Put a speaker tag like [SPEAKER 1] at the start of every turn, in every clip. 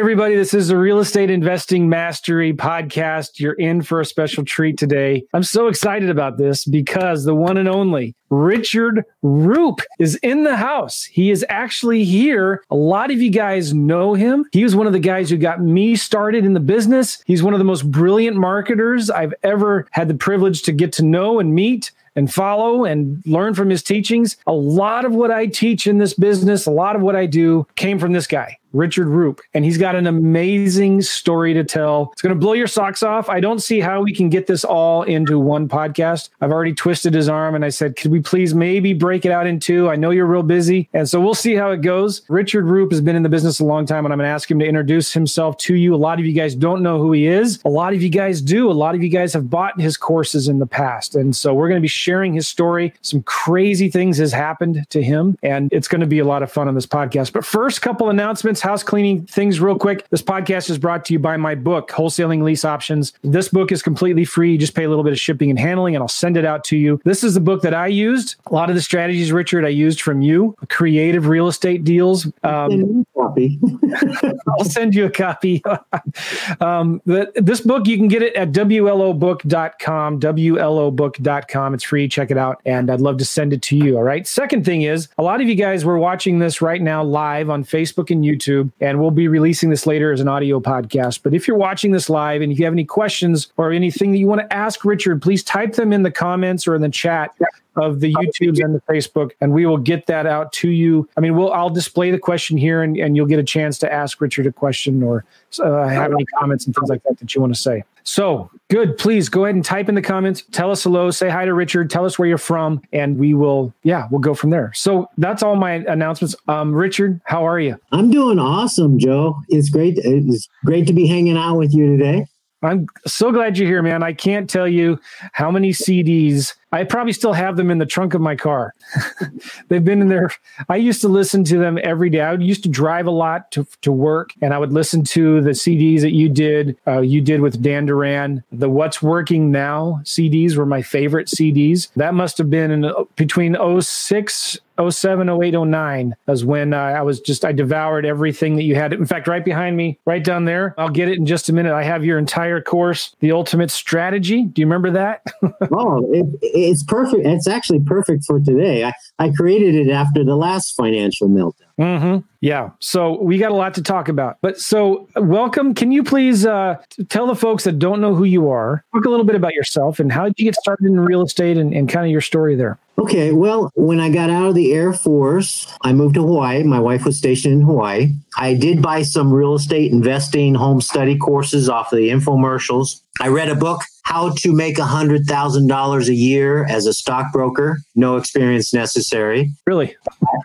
[SPEAKER 1] Everybody, this is the Real Estate Investing Mastery podcast. You're in for a special treat today. I'm so excited about this because the one and only Richard Roop is in the house. He is actually here. A lot of you guys know him. He was one of the guys who got me started in the business. He's one of the most brilliant marketers I've ever had the privilege to get to know and meet and follow and learn from his teachings. A lot of what I teach in this business, a lot of what I do came from this guy. Richard Roop, and he's got an amazing story to tell. It's going to blow your socks off. I don't see how we can get this all into one podcast. I've already twisted his arm and I said, could we please maybe break it out in two? I know you're real busy. And so we'll see how it goes. Richard Roop has been in the business a long time, and I'm going to ask him to introduce himself to you. A lot of you guys don't know who he is. A lot of you guys do. A lot of you guys have bought his courses in the past. And so we're going to be sharing his story. Some crazy things has happened to him, and it's going to be a lot of fun on this podcast. But first, couple announcements, house cleaning things real quick. This podcast is brought to you by my book, Wholesaling Lease Options. This book is completely free. You just pay a little bit of shipping and handling, and I'll send it out to you. This is the book that I used. A lot of the strategies, Richard, I used from you, creative real estate deals. Um,
[SPEAKER 2] copy.
[SPEAKER 1] I'll send you a copy. um, the, this book, you can get it at WLObook.com, WLObook.com. It's free. Check it out. And I'd love to send it to you. All right. Second thing is, a lot of you guys were watching this right now live on Facebook and YouTube, and we'll be releasing this later as an audio podcast. But if you're watching this live and if you have any questions or anything that you want to ask Richard, please type them in the comments or in the chat of the YouTubes and the Facebook, and we will get that out to you. I mean, we'll I'll display the question here, and, and you'll get a chance to ask Richard a question or uh, have any comments and things like that that you want to say. So good. Please go ahead and type in the comments. Tell us hello. Say hi to Richard. Tell us where you're from, and we will. Yeah, we'll go from there. So that's all my announcements. Um, Richard, how are you?
[SPEAKER 2] I'm doing awesome, Joe. It's great. It's great to be hanging out with you today.
[SPEAKER 1] I'm so glad you're here, man. I can't tell you how many CDs I probably still have them in the trunk of my car. They've been in there. I used to listen to them every day. I used to drive a lot to, to work, and I would listen to the CDs that you did. Uh, you did with Dan Duran. The What's Working Now CDs were my favorite CDs. That must have been in between 06 07, 08, 09 was when uh, I was just, I devoured everything that you had. In fact, right behind me, right down there, I'll get it in just a minute. I have your entire course, The Ultimate Strategy. Do you remember that?
[SPEAKER 2] oh, it, it's perfect. It's actually perfect for today. I, I created it after the last financial meltdown.
[SPEAKER 1] Mm-hmm. Yeah. So we got a lot to talk about. But so welcome. Can you please uh, tell the folks that don't know who you are, talk a little bit about yourself and how did you get started in real estate and, and kind of your story there?
[SPEAKER 2] Okay, well, when I got out of the Air Force, I moved to Hawaii. My wife was stationed in Hawaii. I did buy some real estate investing home study courses off of the infomercials. I read a book, How to Make $100,000 a Year as a Stockbroker. No experience necessary.
[SPEAKER 1] Really?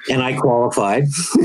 [SPEAKER 2] And I qualified.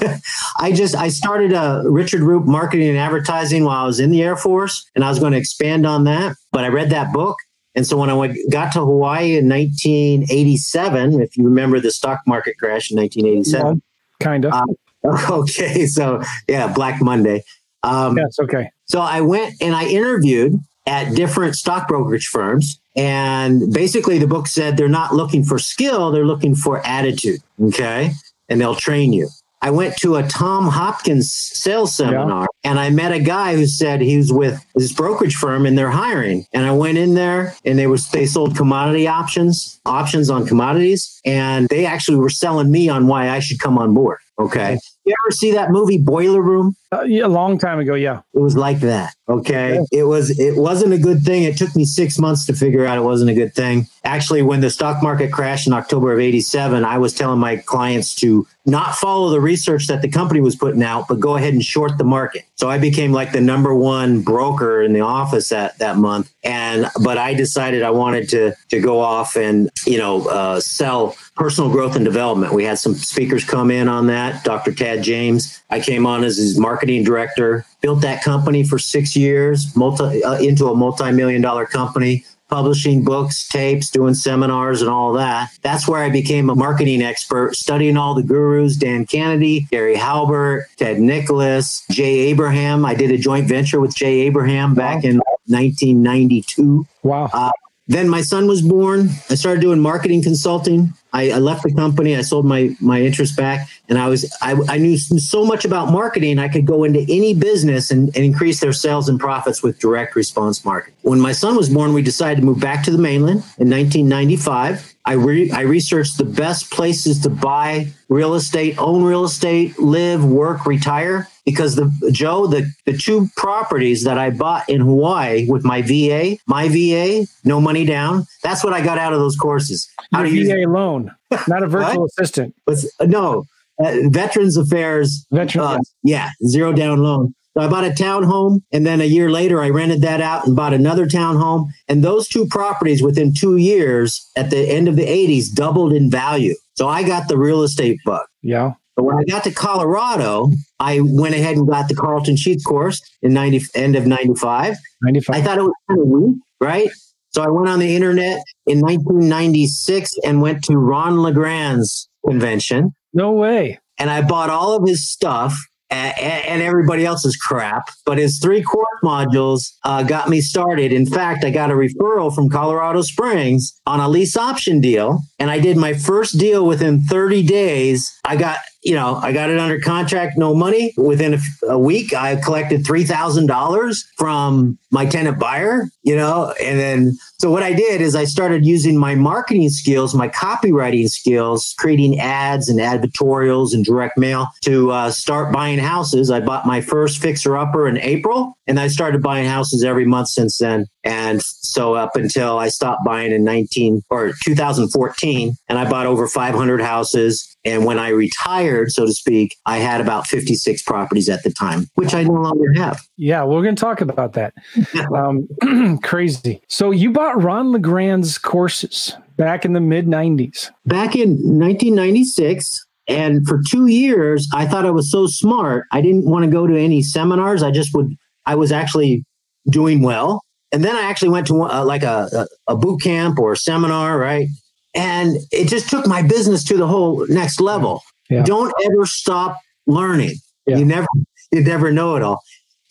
[SPEAKER 2] I just, I started a Richard Roop marketing and advertising while I was in the Air Force, and I was going to expand on that. But I read that book and so when I went, got to Hawaii in 1987, if you remember the stock market crash in 1987,
[SPEAKER 1] yeah, kind of. Uh,
[SPEAKER 2] okay, so yeah, Black Monday.
[SPEAKER 1] Um, yes, okay.
[SPEAKER 2] So I went and I interviewed at different stock brokerage firms, and basically the book said they're not looking for skill; they're looking for attitude. Okay, and they'll train you. I went to a Tom Hopkins sales seminar yeah. and I met a guy who said he was with this brokerage firm and they're hiring. And I went in there and they was they sold commodity options, options on commodities, and they actually were selling me on why I should come on board. Okay. You ever see that movie Boiler Room?
[SPEAKER 1] Uh, yeah, a long time ago, yeah.
[SPEAKER 2] It was like that. Okay. It was it wasn't a good thing. It took me 6 months to figure out it wasn't a good thing. Actually, when the stock market crashed in October of 87, I was telling my clients to not follow the research that the company was putting out, but go ahead and short the market. So I became like the number one broker in the office that that month. And but I decided I wanted to to go off and you know uh, sell personal growth and development. We had some speakers come in on that. Dr. Tad James. I came on as his marketing director. Built that company for six years, multi uh, into a multi million dollar company publishing books, tapes, doing seminars, and all that. That's where I became a marketing expert, studying all the gurus Dan Kennedy, Gary Halbert, Ted Nicholas, Jay Abraham. I did a joint venture with Jay Abraham back in 1992.
[SPEAKER 1] Wow. Uh,
[SPEAKER 2] then my son was born. I started doing marketing consulting. I, I, left the company. I sold my my interest back, and I was I, I knew so much about marketing. I could go into any business and, and increase their sales and profits with direct response marketing. When my son was born, we decided to move back to the mainland in 1995. I, re- I researched the best places to buy real estate, own real estate, live, work, retire. Because the Joe, the, the two properties that I bought in Hawaii with my VA, my VA, no money down. That's what I got out of those courses.
[SPEAKER 1] How Your VA loan, not a virtual assistant.
[SPEAKER 2] But, no, uh, Veterans Affairs.
[SPEAKER 1] Veterans. Uh,
[SPEAKER 2] yeah, zero down loan. So I bought a townhome, and then a year later, I rented that out and bought another townhome. And those two properties, within two years, at the end of the '80s, doubled in value. So I got the real estate bug.
[SPEAKER 1] Yeah.
[SPEAKER 2] When I got to Colorado, I went ahead and got the Carlton Sheets course in 90, end of 95.
[SPEAKER 1] 95.
[SPEAKER 2] I thought it was kind of weak, right? So I went on the internet in 1996 and went to Ron LeGrand's convention.
[SPEAKER 1] No way.
[SPEAKER 2] And I bought all of his stuff and, everybody else's crap. But his three course modules uh, got me started. In fact, I got a referral from Colorado Springs on a lease option deal, and I did my first deal within 30 days. I got you know, I got it under contract, no money. Within a, a week, I collected $3,000 from my tenant buyer, you know, and then so what I did is I started using my marketing skills, my copywriting skills, creating ads and advertorials and direct mail to uh, start buying houses. I bought my first fixer upper in April and I started buying houses every month since then. And so up until I stopped buying in 19 or 2014, and I bought over 500 houses. And when I retired, so to speak, I had about 56 properties at the time, which I no longer have.
[SPEAKER 1] Yeah, we're going to talk about that. um, crazy. So you bought Ron LeGrand's courses back in the mid 90s.
[SPEAKER 2] Back in 1996. And for two years, I thought I was so smart. I didn't want to go to any seminars. I just would, I was actually doing well. And then I actually went to uh, like a, a, a boot camp or a seminar, right? And it just took my business to the whole next level. Yeah. Don't ever stop learning. Yeah. You never, you never know it all.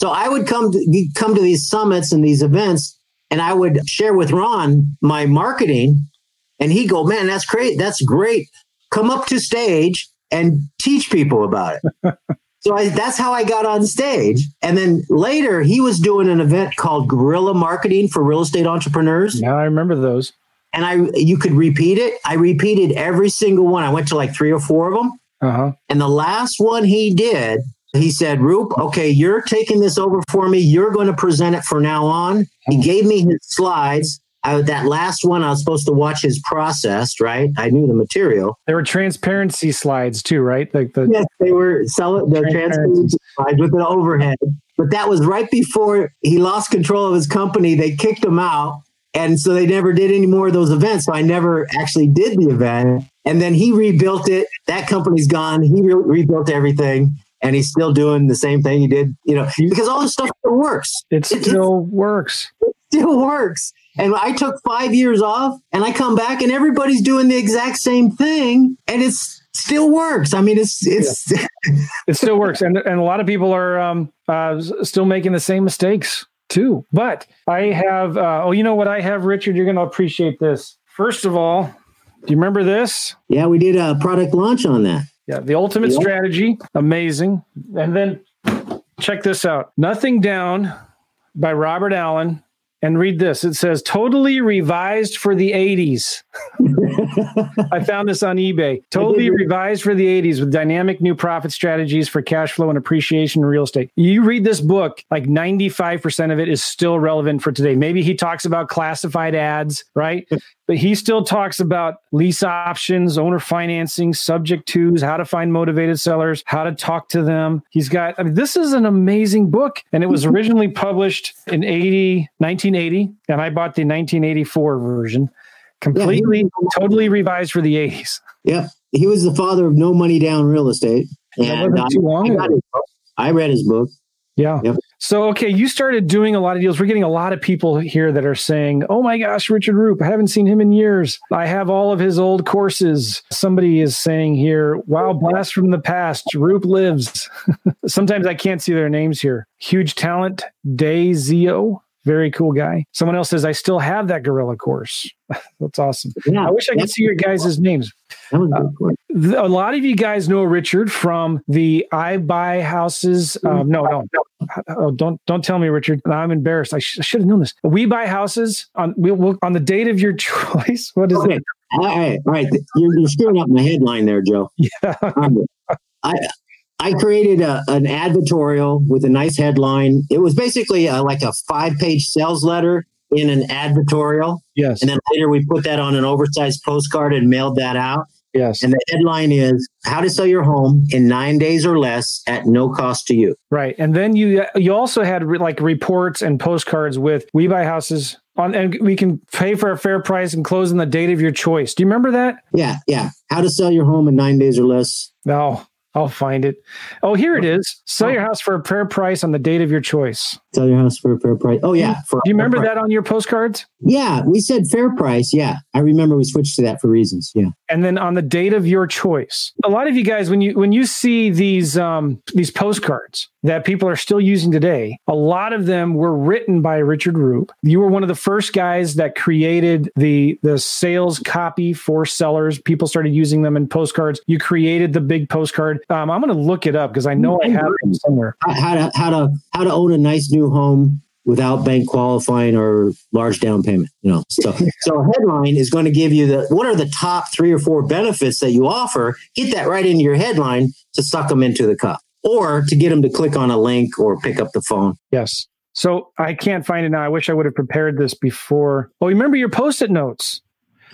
[SPEAKER 2] So I would come to come to these summits and these events, and I would share with Ron my marketing, and he'd go, "Man, that's great. That's great. Come up to stage and teach people about it." So I, that's how I got on stage. And then later, he was doing an event called Guerrilla Marketing for Real Estate Entrepreneurs.
[SPEAKER 1] Yeah, I remember those.
[SPEAKER 2] And I, you could repeat it. I repeated every single one. I went to like three or four of them.
[SPEAKER 1] Uh-huh.
[SPEAKER 2] And the last one he did, he said, Roop, okay, you're taking this over for me. You're going to present it from now on. He gave me his slides. I, that last one, I was supposed to watch his process, right? I knew the material.
[SPEAKER 1] There were transparency slides too, right?
[SPEAKER 2] Like the yes, they were sell the transparency slides with the overhead. But that was right before he lost control of his company. They kicked him out, and so they never did any more of those events. So I never actually did the event. And then he rebuilt it. That company's gone. He re- rebuilt everything and he's still doing the same thing he did, you know, because all this stuff still works.
[SPEAKER 1] It, it still works.
[SPEAKER 2] It still works. And I took five years off and I come back and everybody's doing the exact same thing and it's still works. I mean, it's, it's, yeah.
[SPEAKER 1] it still works. And, and a lot of people are um, uh, still making the same mistakes too. But I have, uh, oh, you know what I have, Richard? You're going to appreciate this. First of all, do you remember this?
[SPEAKER 2] Yeah, we did a product launch on that.
[SPEAKER 1] Yeah, the ultimate yeah. strategy, amazing. And then check this out Nothing Down by Robert Allen and read this. It says totally revised for the 80s. I found this on eBay. Totally revised for the 80s with dynamic new profit strategies for cash flow and appreciation in real estate. You read this book, like 95% of it is still relevant for today. Maybe he talks about classified ads, right? but he still talks about lease options, owner financing, subject twos, how to find motivated sellers, how to talk to them. He's got, I mean, this is an amazing book. And it was originally published in 80, 1980, and I bought the 1984 version completely, yeah, totally revised for the 80s.
[SPEAKER 2] Yeah. He was the father of no money down real estate.
[SPEAKER 1] And that wasn't too long
[SPEAKER 2] I, I read his book.
[SPEAKER 1] Yeah. Yep. So, okay, you started doing a lot of deals. We're getting a lot of people here that are saying, oh my gosh, Richard Roop, I haven't seen him in years. I have all of his old courses. Somebody is saying here, wow, blast from the past. Roop lives. Sometimes I can't see their names here. Huge talent, Day Zio. Very cool guy. Someone else says, I still have that Guerrilla course. That's awesome. Yeah, I wish I could see your guys' names. Uh, a lot of you guys know Richard from the I Buy Houses. Um, no, no, no. Oh, don't don't tell me, Richard. I'm embarrassed. I, sh- I should have known this. We buy houses on we will on the date of your choice. What is okay. it?
[SPEAKER 2] All right, all right. You're, you're screwing up my headline there, Joe. Yeah. I I created a, an advertorial with a nice headline. It was basically a, like a five page sales letter in an advertorial.
[SPEAKER 1] Yes.
[SPEAKER 2] And then later we put that on an oversized postcard and mailed that out.
[SPEAKER 1] Yes.
[SPEAKER 2] And the headline is how to sell your home in 9 days or less at no cost to you.
[SPEAKER 1] Right. And then you you also had re- like reports and postcards with we buy houses on and we can pay for a fair price and close on the date of your choice. Do you remember that?
[SPEAKER 2] Yeah, yeah. How to sell your home in 9 days or less.
[SPEAKER 1] No. I'll find it. Oh, here it is. Sell your house for a fair price on the date of your choice.
[SPEAKER 2] Sell your house for a fair price. Oh, yeah.
[SPEAKER 1] Do you remember that on your postcards?
[SPEAKER 2] Yeah, we said fair price. Yeah, I remember we switched to that for reasons. Yeah.
[SPEAKER 1] And then on the date of your choice. A lot of you guys, when you when you see these um, these postcards that people are still using today, a lot of them were written by Richard Roop. You were one of the first guys that created the the sales copy for sellers. People started using them in postcards. You created the big postcard. Um, I'm going to look it up because I know I have it somewhere.
[SPEAKER 2] How to how to how to own a nice new home without bank qualifying or large down payment. You know, so so a headline is going to give you the what are the top three or four benefits that you offer. Get that right into your headline to suck them into the cup, or to get them to click on a link or pick up the phone.
[SPEAKER 1] Yes. So I can't find it now. I wish I would have prepared this before. Oh, remember your post-it notes.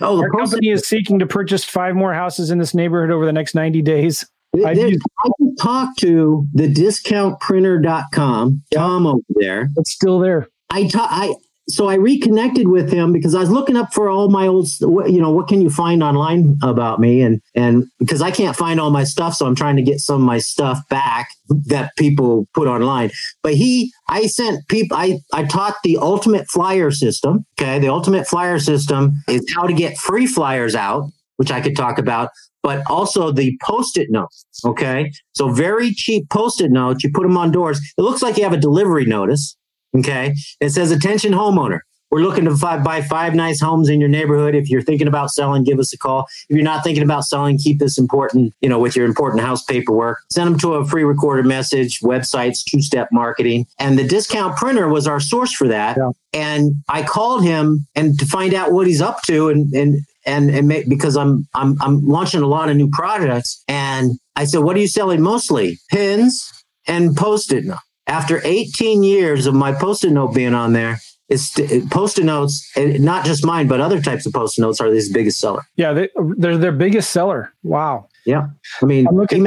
[SPEAKER 1] Oh, the Our company is seeking to purchase five more houses in this neighborhood over the next 90 days.
[SPEAKER 2] I, can talk to the discountprinter.com, Tom over there.
[SPEAKER 1] It's still there.
[SPEAKER 2] I ta- I so I reconnected with him because I was looking up for all my old, you know, what can you find online about me, and and because I can't find all my stuff, so I'm trying to get some of my stuff back that people put online. But he, I sent people, I I taught the ultimate flyer system. Okay, the ultimate flyer system is how to get free flyers out, which I could talk about but also the post-it notes. Okay. So very cheap post-it notes. You put them on doors. It looks like you have a delivery notice. Okay. It says attention homeowner. We're looking to five, buy five nice homes in your neighborhood. If you're thinking about selling, give us a call. If you're not thinking about selling, keep this important, you know, with your important house paperwork. Send them to a free recorded message, websites, two step marketing. And the discount printer was our source for that. Yeah. And I called him and to find out what he's up to and, and and, and make, because I'm, I'm, I'm launching a lot of new projects. And I said, what are you selling mostly? Pins and post-it note. After 18 years of my post-it note being on there, it's post-it notes, not just mine, but other types of post-it notes are his biggest seller.
[SPEAKER 1] Yeah, they, they're their biggest seller. Wow.
[SPEAKER 2] Yeah, I mean, he,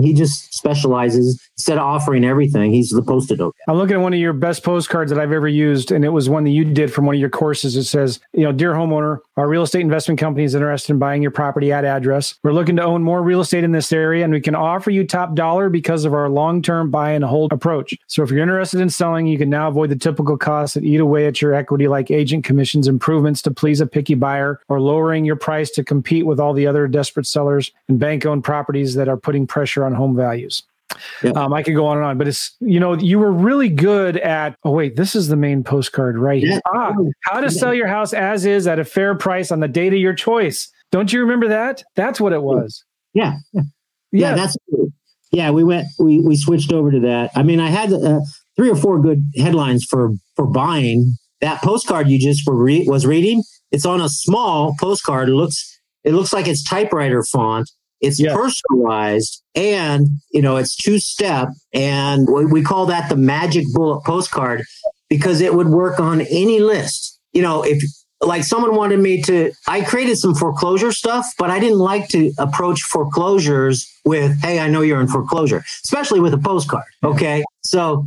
[SPEAKER 2] he, just specializes instead of offering everything. He's the post-it note.
[SPEAKER 1] I'm looking at one of your best postcards that I've ever used, and it was one that you did from one of your courses. It says, "You know, dear homeowner, our real estate investment company is interested in buying your property at address. We're looking to own more real estate in this area, and we can offer you top dollar because of our long-term buy and hold approach. So if you're interested in selling, you can now avoid the typical costs that eat away at your equity, like agent commissions, improvements to please a picky buyer, or lowering your price to compete with all the other desperate sellers and bank owned properties that are putting pressure on home values. Um, I could go on and on, but it's you know you were really good at. Oh wait, this is the main postcard right yeah. Ah, how to sell your house as is at a fair price on the date of your choice. Don't you remember that? That's what it was.
[SPEAKER 2] Yeah, yeah, yeah that's yeah. We went we we switched over to that. I mean, I had uh, three or four good headlines for for buying that postcard you just were re- was reading. It's on a small postcard. It looks it looks like it's typewriter font. It's yeah. personalized and, you know, it's two step. And we call that the magic bullet postcard because it would work on any list. You know, if like someone wanted me to i created some foreclosure stuff but i didn't like to approach foreclosures with hey i know you're in foreclosure especially with a postcard okay? So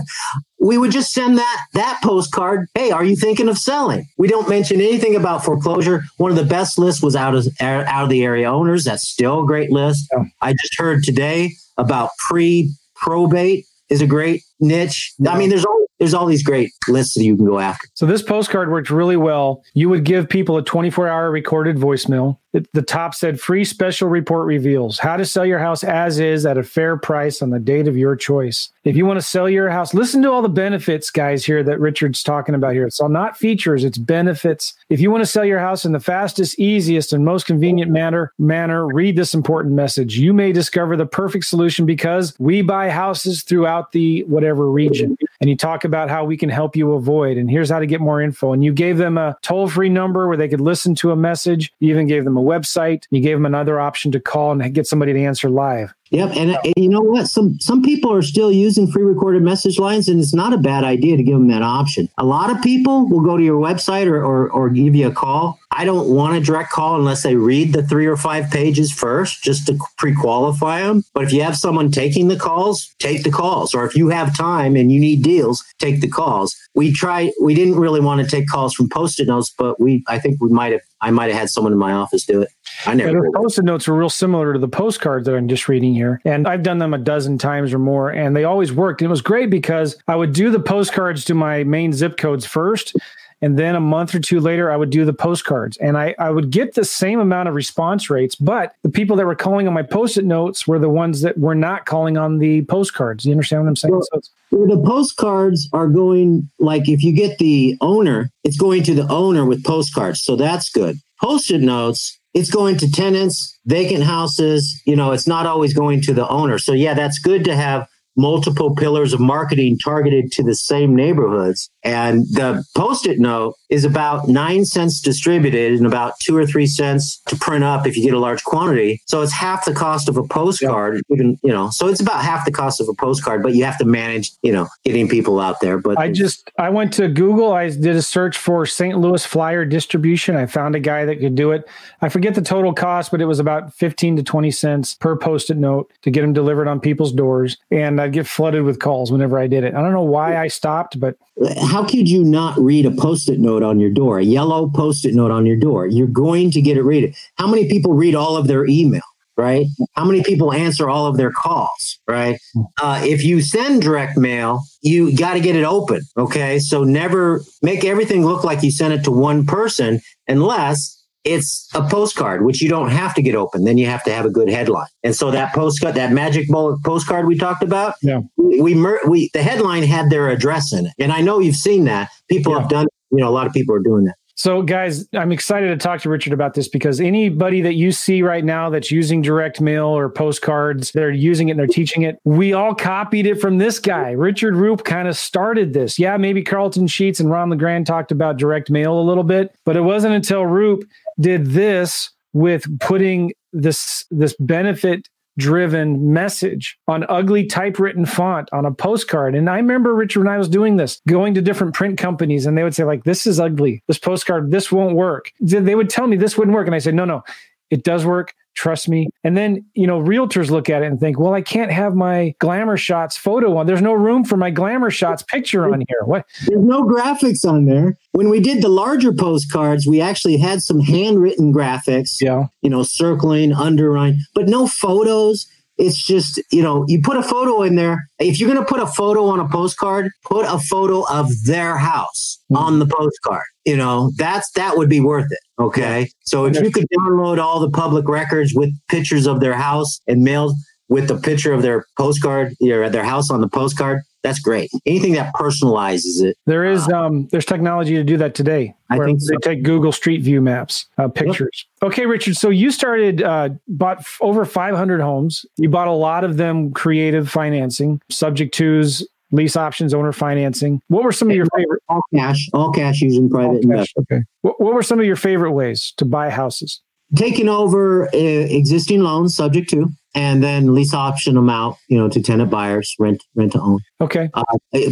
[SPEAKER 2] we would just send that that postcard hey are you thinking of selling? We don't mention anything about foreclosure. One of the best lists was out of out of the area owners. That's still a great list. I just heard today about pre probate is a great niche. I mean, there's all there's all these great lists that you can go after.
[SPEAKER 1] So this postcard worked really well. You would give people a 24 hour recorded voicemail. The top said free special report reveals how to sell your house as is at a fair price on the date of your choice. If you want to sell your house, listen to all the benefits, guys, here that Richard's talking about here. It's all not features, it's benefits. If you want to sell your house in the fastest, easiest, and most convenient manner, manner, read this important message. You may discover the perfect solution because we buy houses throughout the whatever region. And you talk about how we can help you avoid, and here's how to get more info. And you gave them a toll free number where they could listen to a message. You even gave them a website. You gave them another option to call and get somebody to answer live.
[SPEAKER 2] Yep, and, and, you know what? Some some people are still using free recorded message lines, and it's not a bad idea to give them that option. A lot of people will go to your website or or, or give you a call. I don't want a direct call unless they read the three or five pages first, just to pre-qualify them. But if you have someone taking the calls, take the calls. Or if you have time and you need deals, take the calls. We try. We didn't really want to take calls from post-it notes, but we I think we might have. I might have had someone in my office do it. I never.
[SPEAKER 1] Yeah, post-it notes are real similar to the postcards that I'm just reading here, and I've done them a dozen times or more, and they always worked. And it was great because I would do the postcards to my main zip codes first. And then a month or two later, I would do the postcards and I, I would get the same amount of response rates. But the people that were calling on my post it notes were the ones that were not calling on the postcards. You understand what I'm saying?
[SPEAKER 2] Well, so the postcards are going, like if you get the owner, it's going to the owner with postcards. So that's good. Post it notes, it's going to tenants, vacant houses. You know, it's not always going to the owner. So, yeah, that's good to have multiple pillars of marketing targeted to the same neighborhoods. And the post it note is about nine cents distributed and about two or three cents to print up if you get a large quantity. So it's half the cost of a postcard, yeah. even, you know, so it's about half the cost of a postcard, but you have to manage, you know, getting people out there. But
[SPEAKER 1] I just, I went to Google, I did a search for St. Louis flyer distribution. I found a guy that could do it. I forget the total cost, but it was about 15 to 20 cents per post it note to get them delivered on people's doors. And I'd get flooded with calls whenever I did it. I don't know why I stopped, but
[SPEAKER 2] how could you not read a post-it note on your door, a yellow post-it note on your door? You're going to get it read. How many people read all of their email? Right? How many people answer all of their calls? Right? Uh, if you send direct mail, you got to get it open. Okay, so never make everything look like you sent it to one person, unless it's a postcard, which you don't have to get open. Then you have to have a good headline. And so that postcard, that magic bullet postcard we talked about,
[SPEAKER 1] yeah.
[SPEAKER 2] we, we, we the headline had their address in it. And I know you've seen that. People yeah. have done, you know, a lot of people are doing that.
[SPEAKER 1] So, guys, I'm excited to talk to Richard about this because anybody that you see right now that's using direct mail or postcards, they're using it and they're teaching it. We all copied it from this guy. Richard Roop kind of started this. Yeah, maybe Carlton Sheets and Ron LeGrand talked about direct mail a little bit, but it wasn't until Roop did this with putting this this benefit driven message on ugly typewritten font on a postcard. And I remember Richard when I was doing this, going to different print companies and they would say like, this is ugly. This postcard, this won't work. They would tell me this wouldn't work. And I said, no, no, it does work trust me. And then, you know, realtors look at it and think, well, I can't have my glamour shots photo on. There's no room for my glamour shots picture on here. What?
[SPEAKER 2] There's no graphics on there. When we did the larger postcards, we actually had some handwritten graphics,
[SPEAKER 1] yeah.
[SPEAKER 2] you know, circling, underline, but no photos. It's just, you know, you put a photo in there. If you're going to put a photo on a postcard, put a photo of their house mm-hmm. on the postcard. You know, that's that would be worth it. Okay. So if you could download all the public records with pictures of their house and mail with the picture of their postcard, or their house on the postcard, that's great. Anything that personalizes it.
[SPEAKER 1] There is uh, um, there's technology to do that today.
[SPEAKER 2] I think
[SPEAKER 1] so. they take Google Street View maps, uh, pictures. Yep. Okay, Richard. So you started uh, bought f- over 500 homes. You bought a lot of them creative financing, subject tos, lease options, owner financing. What were some of your favorite?
[SPEAKER 2] All cash, all cash using private investment.
[SPEAKER 1] Okay. What, what were some of your favorite ways to buy houses?
[SPEAKER 2] Taking over uh, existing loans, subject to, and then lease option them out, you know, to tenant buyers, rent rent to own.
[SPEAKER 1] Okay.
[SPEAKER 2] Uh,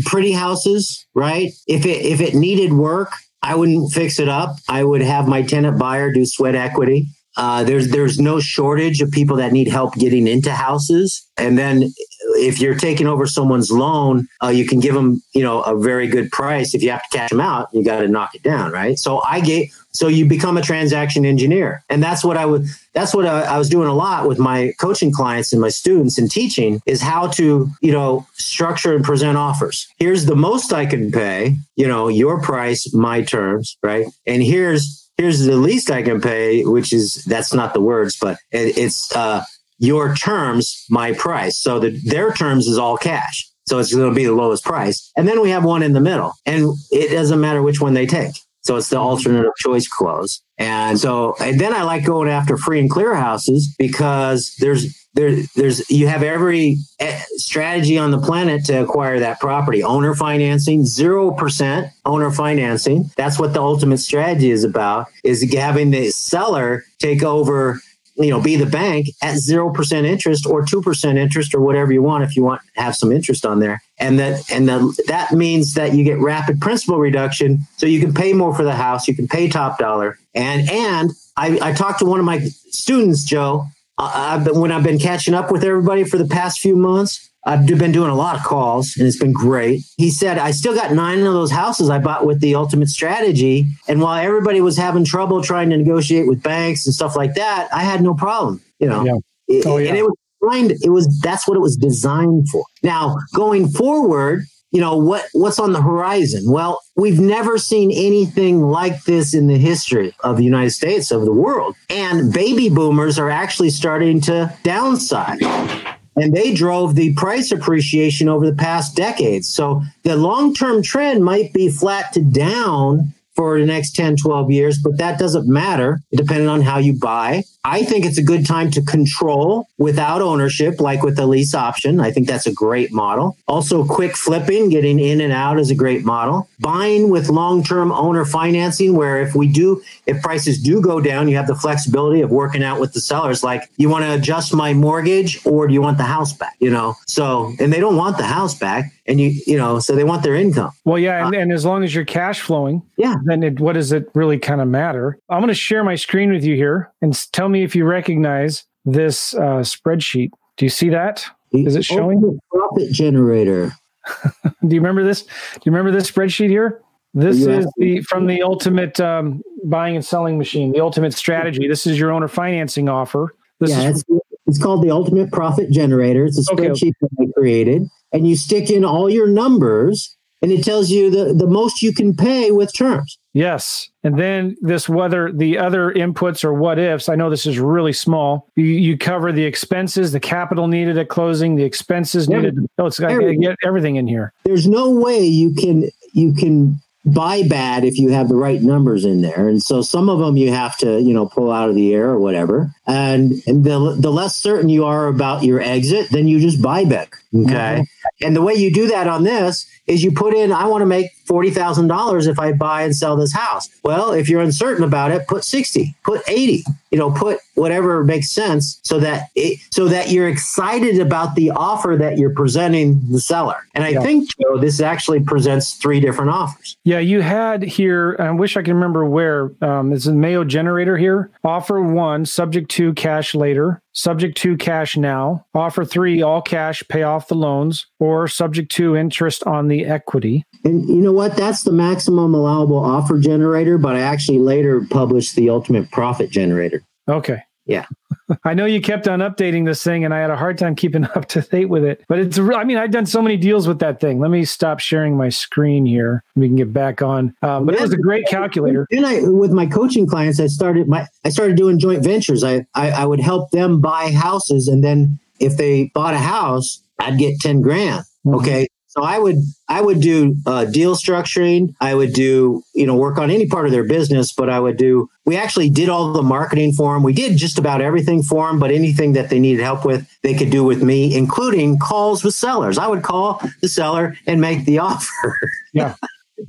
[SPEAKER 2] pretty houses, right? If it if it needed work, I wouldn't fix it up. I would have my tenant buyer do sweat equity. Uh, there's there's no shortage of people that need help getting into houses, and then if you're taking over someone's loan, uh, you can give them, you know, a very good price. If you have to cash them out, you got to knock it down, right? So I gave, so you become a transaction engineer, and that's what I would. That's what I, I was doing a lot with my coaching clients and my students and teaching is how to, you know, structure and present offers. Here's the most I can pay, you know, your price, my terms, right? And here's here's the least I can pay, which is that's not the words, but it, it's uh, your terms, my price. So the, their terms is all cash. So it's going to be the lowest price. And then we have one in the middle and it doesn't matter which one they take. So it's the alternative choice clause. And so, and then I like going after free and clear houses because there's, there, there's, you have every eh, strategy on the planet to acquire that property. Owner financing, 0% owner financing. That's what the ultimate strategy is about is having the seller take over you know, be the bank at 0% interest or 2% interest or whatever you want if you want to have some interest on there. And that, and the, that means that you get rapid principal reduction. So you can pay more for the house. You can pay top dollar. And, and I, I talked to one of my students, Joe, uh, I've been, when I've been catching up with everybody for the past few months, I've been doing a lot of calls and it's been great. He said, I still got nine of those houses I bought with the ultimate strategy. And while everybody was having trouble trying to negotiate with banks and stuff like that, I had no problem, you know. Yeah. Oh, yeah. And it was designed, it was that's what it was designed for. Now, going forward, you know what what's on the horizon well we've never seen anything like this in the history of the united states of the world and baby boomers are actually starting to downsize and they drove the price appreciation over the past decades. So the long term trend might be flat to down for the next 10, 12 years, but that doesn't matter depending on how you buy I think it's a good time to control without ownership, like with the lease option. I think that's a great model. Also, quick flipping, getting in and out is a great model. Buying with long term owner financing, where if we do, if prices do go down, you have the flexibility of working out with the sellers. Like, you want to adjust my mortgage or do you want the house back? You know, so, and they don't want the house back and you you know so they want their income
[SPEAKER 1] well yeah and, uh, and as long as you're cash flowing
[SPEAKER 2] yeah
[SPEAKER 1] then it, what does it really kind of matter i'm going to share my screen with you here and tell me if you recognize this uh, spreadsheet. Do you see that? Is it showing?
[SPEAKER 2] The profit generator.
[SPEAKER 1] Do you remember this? Do you remember this spreadsheet here? This is the from the ultimate um, buying and selling machine, the ultimate strategy. This is your owner financing offer. This
[SPEAKER 2] yeah,
[SPEAKER 1] is,
[SPEAKER 2] it's, it's, called the ultimate profit generator. It's a spreadsheet okay. that I created, and you stick in all your numbers, and it tells you the, the most you can pay with terms.
[SPEAKER 1] Yes. And then this whether the other inputs or what ifs, I know this is really small. You, you cover the expenses, the capital needed at closing, the expenses needed. Oh, it's got to get everything in here.
[SPEAKER 2] There's no way you can you can buy bad if you have the right numbers in there. And so some of them you have to, you know, pull out of the air or whatever. And, and the, the less certain you are about your exit, then you just buy back. Okay. Mm-hmm. And the way you do that on this is you put in, I want to make $40,000 if I buy and sell this house. Well, if you're uncertain about it, put 60, put 80, you know, put whatever makes sense so that it, so that you're excited about the offer that you're presenting the seller. And I yeah. think, Joe, this actually presents three different offers.
[SPEAKER 1] Yeah, you had here, I wish I can remember where, um, it's a Mayo generator here. Offer one, subject to cash later subject to cash now, offer three, all cash, pay off the loans, or subject to interest on the equity.
[SPEAKER 2] And you know what? That's the maximum allowable offer generator, but I actually later published the ultimate profit generator.
[SPEAKER 1] Okay.
[SPEAKER 2] Yeah.
[SPEAKER 1] I know you kept on updating this thing and I had a hard time keeping up to date with it. But it's, I mean, I've done so many deals with that thing. Let me stop sharing my screen here. We can get back on. Um, but it was a great calculator.
[SPEAKER 2] And I, with my coaching clients, I started my, I started doing joint ventures. I, I, I would help them buy houses. And then if they bought a house, I'd get 10 grand. Mm-hmm. Okay. So I would I would do uh, deal structuring. I would do you know work on any part of their business, but I would do. We actually did all the marketing for them. We did just about everything for them, but anything that they needed help with, they could do with me, including calls with sellers. I would call the seller and make the offer.
[SPEAKER 1] Yeah.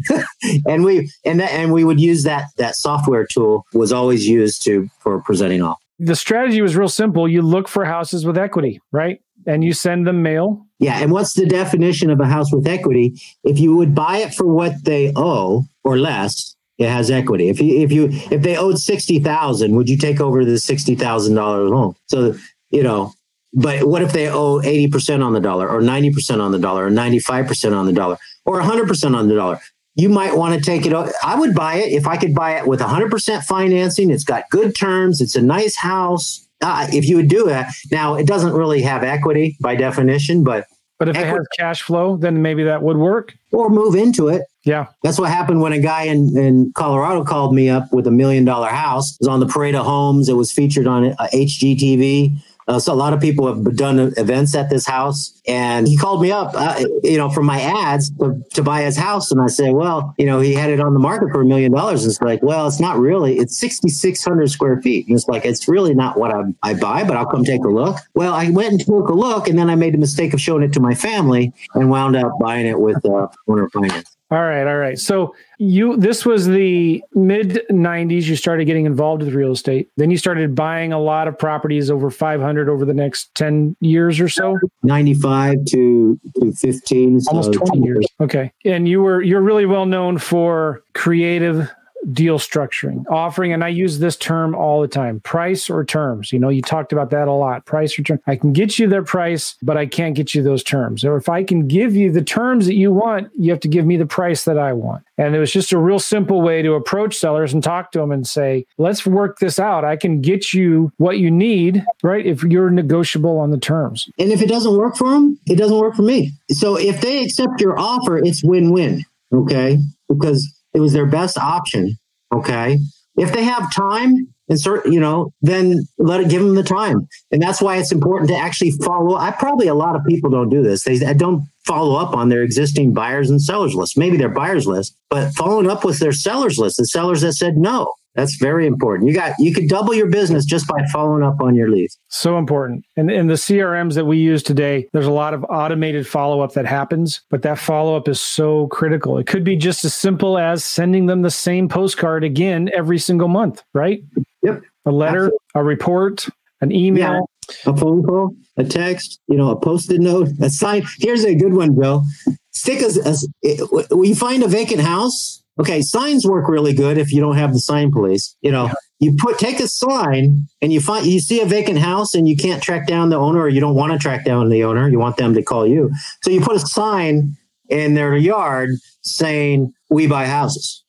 [SPEAKER 2] and we and that, and we would use that that software tool was always used to for presenting off.
[SPEAKER 1] The strategy was real simple. You look for houses with equity, right? And you send them mail
[SPEAKER 2] yeah. And what's the definition of a house with equity? If you would buy it for what they owe or less, it has equity. If you if you if they owed sixty thousand, would you take over the sixty thousand dollar loan? So you know But what if they owe 80% on the dollar or 90% on the dollar or 95% on the dollar or 100% on the dollar? You might want to take it. I would buy it if I could buy it with 100% financing. It's got good terms. It's a nice house. Uh, if you would do that. Now, it doesn't really have equity by definition, but
[SPEAKER 1] but if equity, it has cash flow, then maybe that would work.
[SPEAKER 2] Or move into it.
[SPEAKER 1] Yeah.
[SPEAKER 2] That's what happened when a guy in, in Colorado called me up with a million dollar house. It was on the Parade of Homes. It was featured on uh, HGTV. Uh, so a lot of people have done events at this house, and he called me up, uh, you know, from my ads to, to, buy his house, and I said, well, you know, he had it on the market for a million dollars. It's like, well, it's not really. It's sixty six hundred square feet, and it's like it's really not what I, I buy, but I'll come take a look. Well, I went and took a look, and then I made the mistake of showing it to my family, and wound up buying it with uh, owner finance.
[SPEAKER 1] All right, all right. So you this was the mid 90s you started getting involved with real estate. Then you started buying a lot of properties over 500 over the next 10 years or so.
[SPEAKER 2] 95 to to 15
[SPEAKER 1] almost 20 years. Okay. And you were you're really well known for creative deal structuring, offering, and I use this term all the time price or terms. You know, you talked about that a lot price or term. I can get you their price, but I can't get you those terms. Or if I can give you the terms that you want, you have to give me the price that I want. And it was just a real simple way to approach sellers and talk to them and say, let's work this out. I can get you what you need, right? If you're negotiable on the terms.
[SPEAKER 2] And if it doesn't work for them, it doesn't work for me. So if they accept your offer, it's win win. Okay. Because it was their best option. Okay. If they have time and certain, you know, then let it give them the time. And that's why it's important to actually follow. I probably a lot of people don't do this. They don't follow up on their existing buyers and sellers list. Maybe their buyers list, but following up with their sellers list, the sellers that said no. That's very important. You got you could double your business just by following up on your leads.
[SPEAKER 1] So important. And in the CRMs that we use today, there's a lot of automated follow-up that happens, but that follow-up is so critical. It could be just as simple as sending them the same postcard again every single month, right?
[SPEAKER 2] Yep.
[SPEAKER 1] A letter, Absolutely. a report, an email.
[SPEAKER 2] Yeah. A phone call, a text, you know, a post-it note, a sign. Here's a good one, Bill. Stick as, as when you find a vacant house, Okay, signs work really good if you don't have the sign police. You know, you put take a sign and you find you see a vacant house and you can't track down the owner or you don't want to track down the owner, you want them to call you. So you put a sign in their yard saying we buy houses.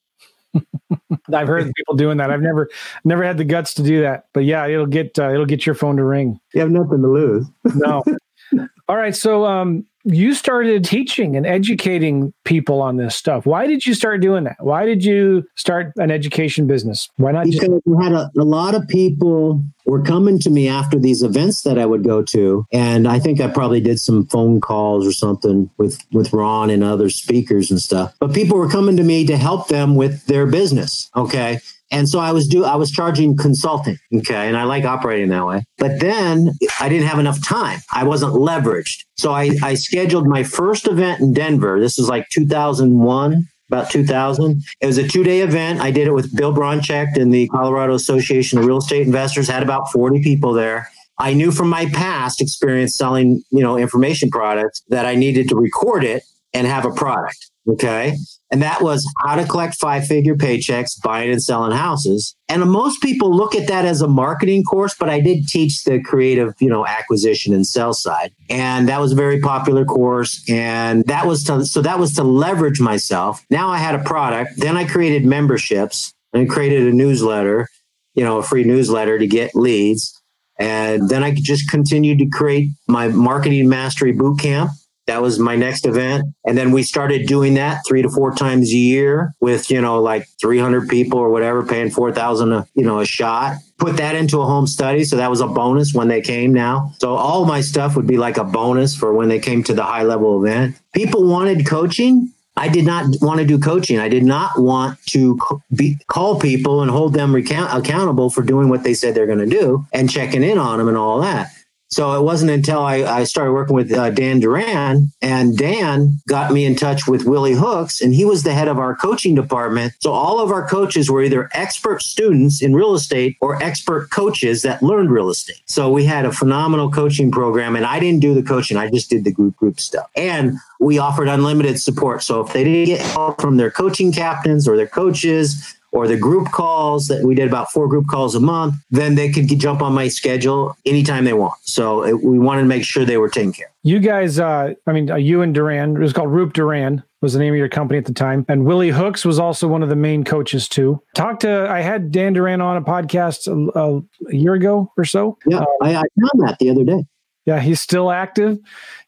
[SPEAKER 1] I've heard people doing that. I've never never had the guts to do that. But yeah, it'll get uh, it'll get your phone to ring.
[SPEAKER 2] You have nothing to lose.
[SPEAKER 1] no. All right, so um you started teaching and educating people on this stuff. Why did you start doing that? Why did you start an education business? Why not?
[SPEAKER 2] Because just- we had a, a lot of people were coming to me after these events that I would go to, and I think I probably did some phone calls or something with with Ron and other speakers and stuff. But people were coming to me to help them with their business. Okay, and so I was do I was charging consulting. Okay. And I like operating that way. But then I didn't have enough time. I wasn't leveraged. So I, I scheduled my first event in Denver. This was like 2001 about 2000. It was a two day event. I did it with Bill Bronchick and the Colorado Association of Real Estate Investors, had about 40 people there. I knew from my past experience selling, you know, information products that I needed to record it and have a product. Okay. And that was how to collect five figure paychecks, buying and selling houses. And most people look at that as a marketing course, but I did teach the creative, you know, acquisition and sell side. And that was a very popular course. And that was to, so that was to leverage myself. Now I had a product. Then I created memberships and created a newsletter, you know, a free newsletter to get leads. And then I just continued to create my marketing mastery boot camp that was my next event. And then we started doing that three to four times a year with, you know, like 300 people or whatever, paying 4,000, a, you know, a shot. Put that into a home study. So that was a bonus when they came now. So all my stuff would be like a bonus for when they came to the high level event. People wanted coaching. I did not want to do coaching. I did not want to be, call people and hold them recount, accountable for doing what they said they're going to do and checking in on them and all that. So it wasn't until I, I started working with uh, Dan Duran, and Dan got me in touch with Willie Hooks, and he was the head of our coaching department. So all of our coaches were either expert students in real estate or expert coaches that learned real estate. So we had a phenomenal coaching program, and I didn't do the coaching; I just did the group group stuff. And we offered unlimited support. So if they didn't get help from their coaching captains or their coaches or the group calls that we did about four group calls a month, then they could jump on my schedule anytime they want. So it, we wanted to make sure they were taken care.
[SPEAKER 1] You guys, uh, I mean, uh, you and Duran, it was called Roop Duran was the name of your company at the time. And Willie Hooks was also one of the main coaches too. Talked to, I had Dan Duran on a podcast a, a, a year ago or so.
[SPEAKER 2] Yeah, uh, I, I found that the other day.
[SPEAKER 1] Yeah, he's still active.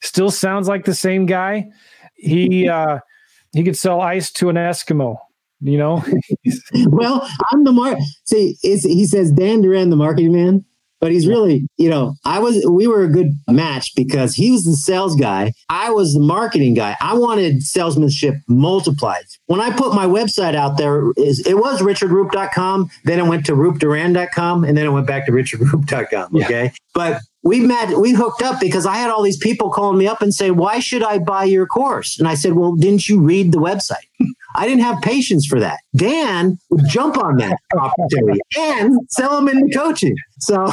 [SPEAKER 1] Still sounds like the same guy. He uh, he could sell ice to an Eskimo. You know.
[SPEAKER 2] well, I'm the mark. See, he says Dan Duran, the marketing man but he's really, you know, I was, we were a good match because he was the sales guy. I was the marketing guy. I wanted salesmanship multiplied. When I put my website out there, it was richardroop.com. Then it went to roopduran.com and then it went back to richardroop.com. Okay. Yeah. But we met, we hooked up because I had all these people calling me up and say, why should I buy your course? And I said, well, didn't you read the website? I didn't have patience for that. Dan would jump on that opportunity and sell him into coaching. So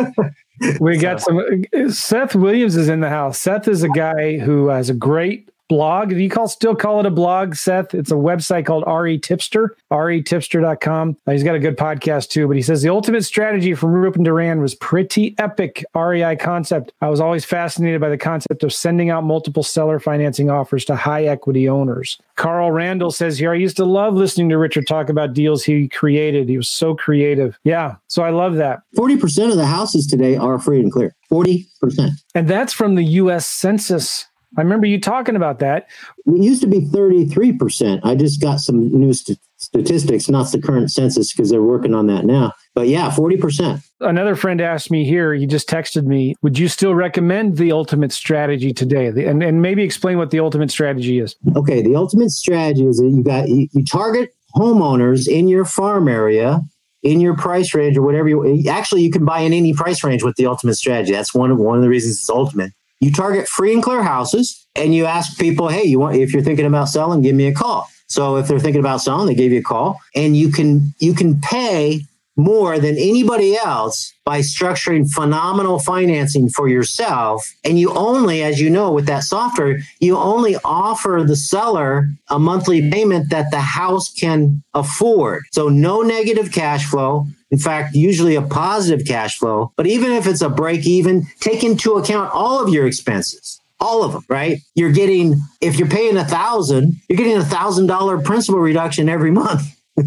[SPEAKER 1] we got some. Seth Williams is in the house. Seth is a guy who has a great blog. Do you call still call it a blog, Seth? It's a website called RE Tipster, retipster.com. Uh, he's got a good podcast too, but he says the ultimate strategy from and Duran was pretty epic REI concept. I was always fascinated by the concept of sending out multiple seller financing offers to high equity owners. Carl Randall says here, I used to love listening to Richard talk about deals he created. He was so creative. Yeah. So I love that.
[SPEAKER 2] 40% of the houses today are free and clear. 40%.
[SPEAKER 1] And that's from the US Census I remember you talking about that.
[SPEAKER 2] It used to be 33%. I just got some new st- statistics, not the current census because they're working on that now. But yeah, 40%.
[SPEAKER 1] Another friend asked me here, he just texted me, would you still recommend the ultimate strategy today? And, and maybe explain what the ultimate strategy is.
[SPEAKER 2] Okay, the ultimate strategy is that you got you, you target homeowners in your farm area in your price range or whatever you actually you can buy in any price range with the ultimate strategy. That's one of one of the reasons it's ultimate you target free and clear houses and you ask people, hey, you want if you're thinking about selling, give me a call. So if they're thinking about selling, they give you a call and you can you can pay more than anybody else by structuring phenomenal financing for yourself. And you only, as you know, with that software, you only offer the seller a monthly payment that the house can afford. So no negative cash flow. In fact, usually a positive cash flow. But even if it's a break even, take into account all of your expenses all of them, right? You're getting, if you're paying a thousand, you're getting a thousand dollar principal reduction every month.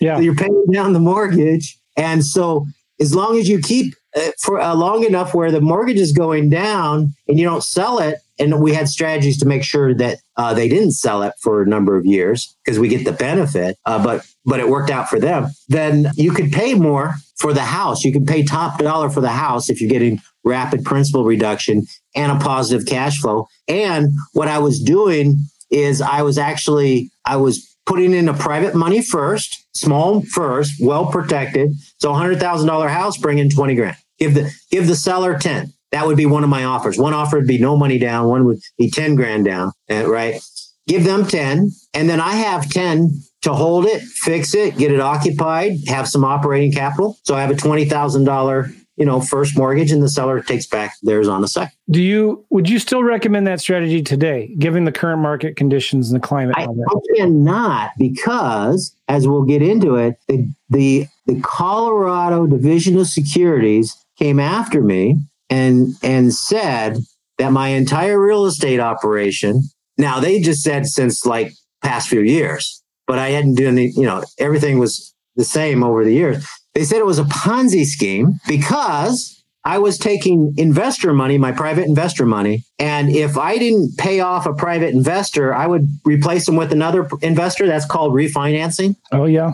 [SPEAKER 2] Yeah. you're paying down the mortgage. And so as long as you keep for uh, long enough where the mortgage is going down and you don't sell it, and we had strategies to make sure that uh, they didn't sell it for a number of years because we get the benefit, uh, but but it worked out for them. Then you could pay more for the house. You could pay top dollar for the house if you're getting rapid principal reduction and a positive cash flow. And what I was doing is I was actually I was putting in a private money first, small first, well protected. So a hundred thousand dollar house, bring in twenty grand. Give the give the seller ten. That would be one of my offers. One offer would be no money down. One would be ten grand down. Uh, right? Give them ten, and then I have ten to hold it, fix it, get it occupied, have some operating capital. So I have a twenty thousand dollar you know, first mortgage and the seller takes back theirs on a second.
[SPEAKER 1] Do you would you still recommend that strategy today, given the current market conditions and the climate?
[SPEAKER 2] I, I cannot because as we'll get into it, the, the the Colorado Division of Securities came after me and and said that my entire real estate operation now they just said since like past few years, but I hadn't done any, you know, everything was the same over the years. They said it was a Ponzi scheme because I was taking investor money, my private investor money. And if I didn't pay off a private investor, I would replace them with another investor. That's called refinancing.
[SPEAKER 1] Oh, yeah.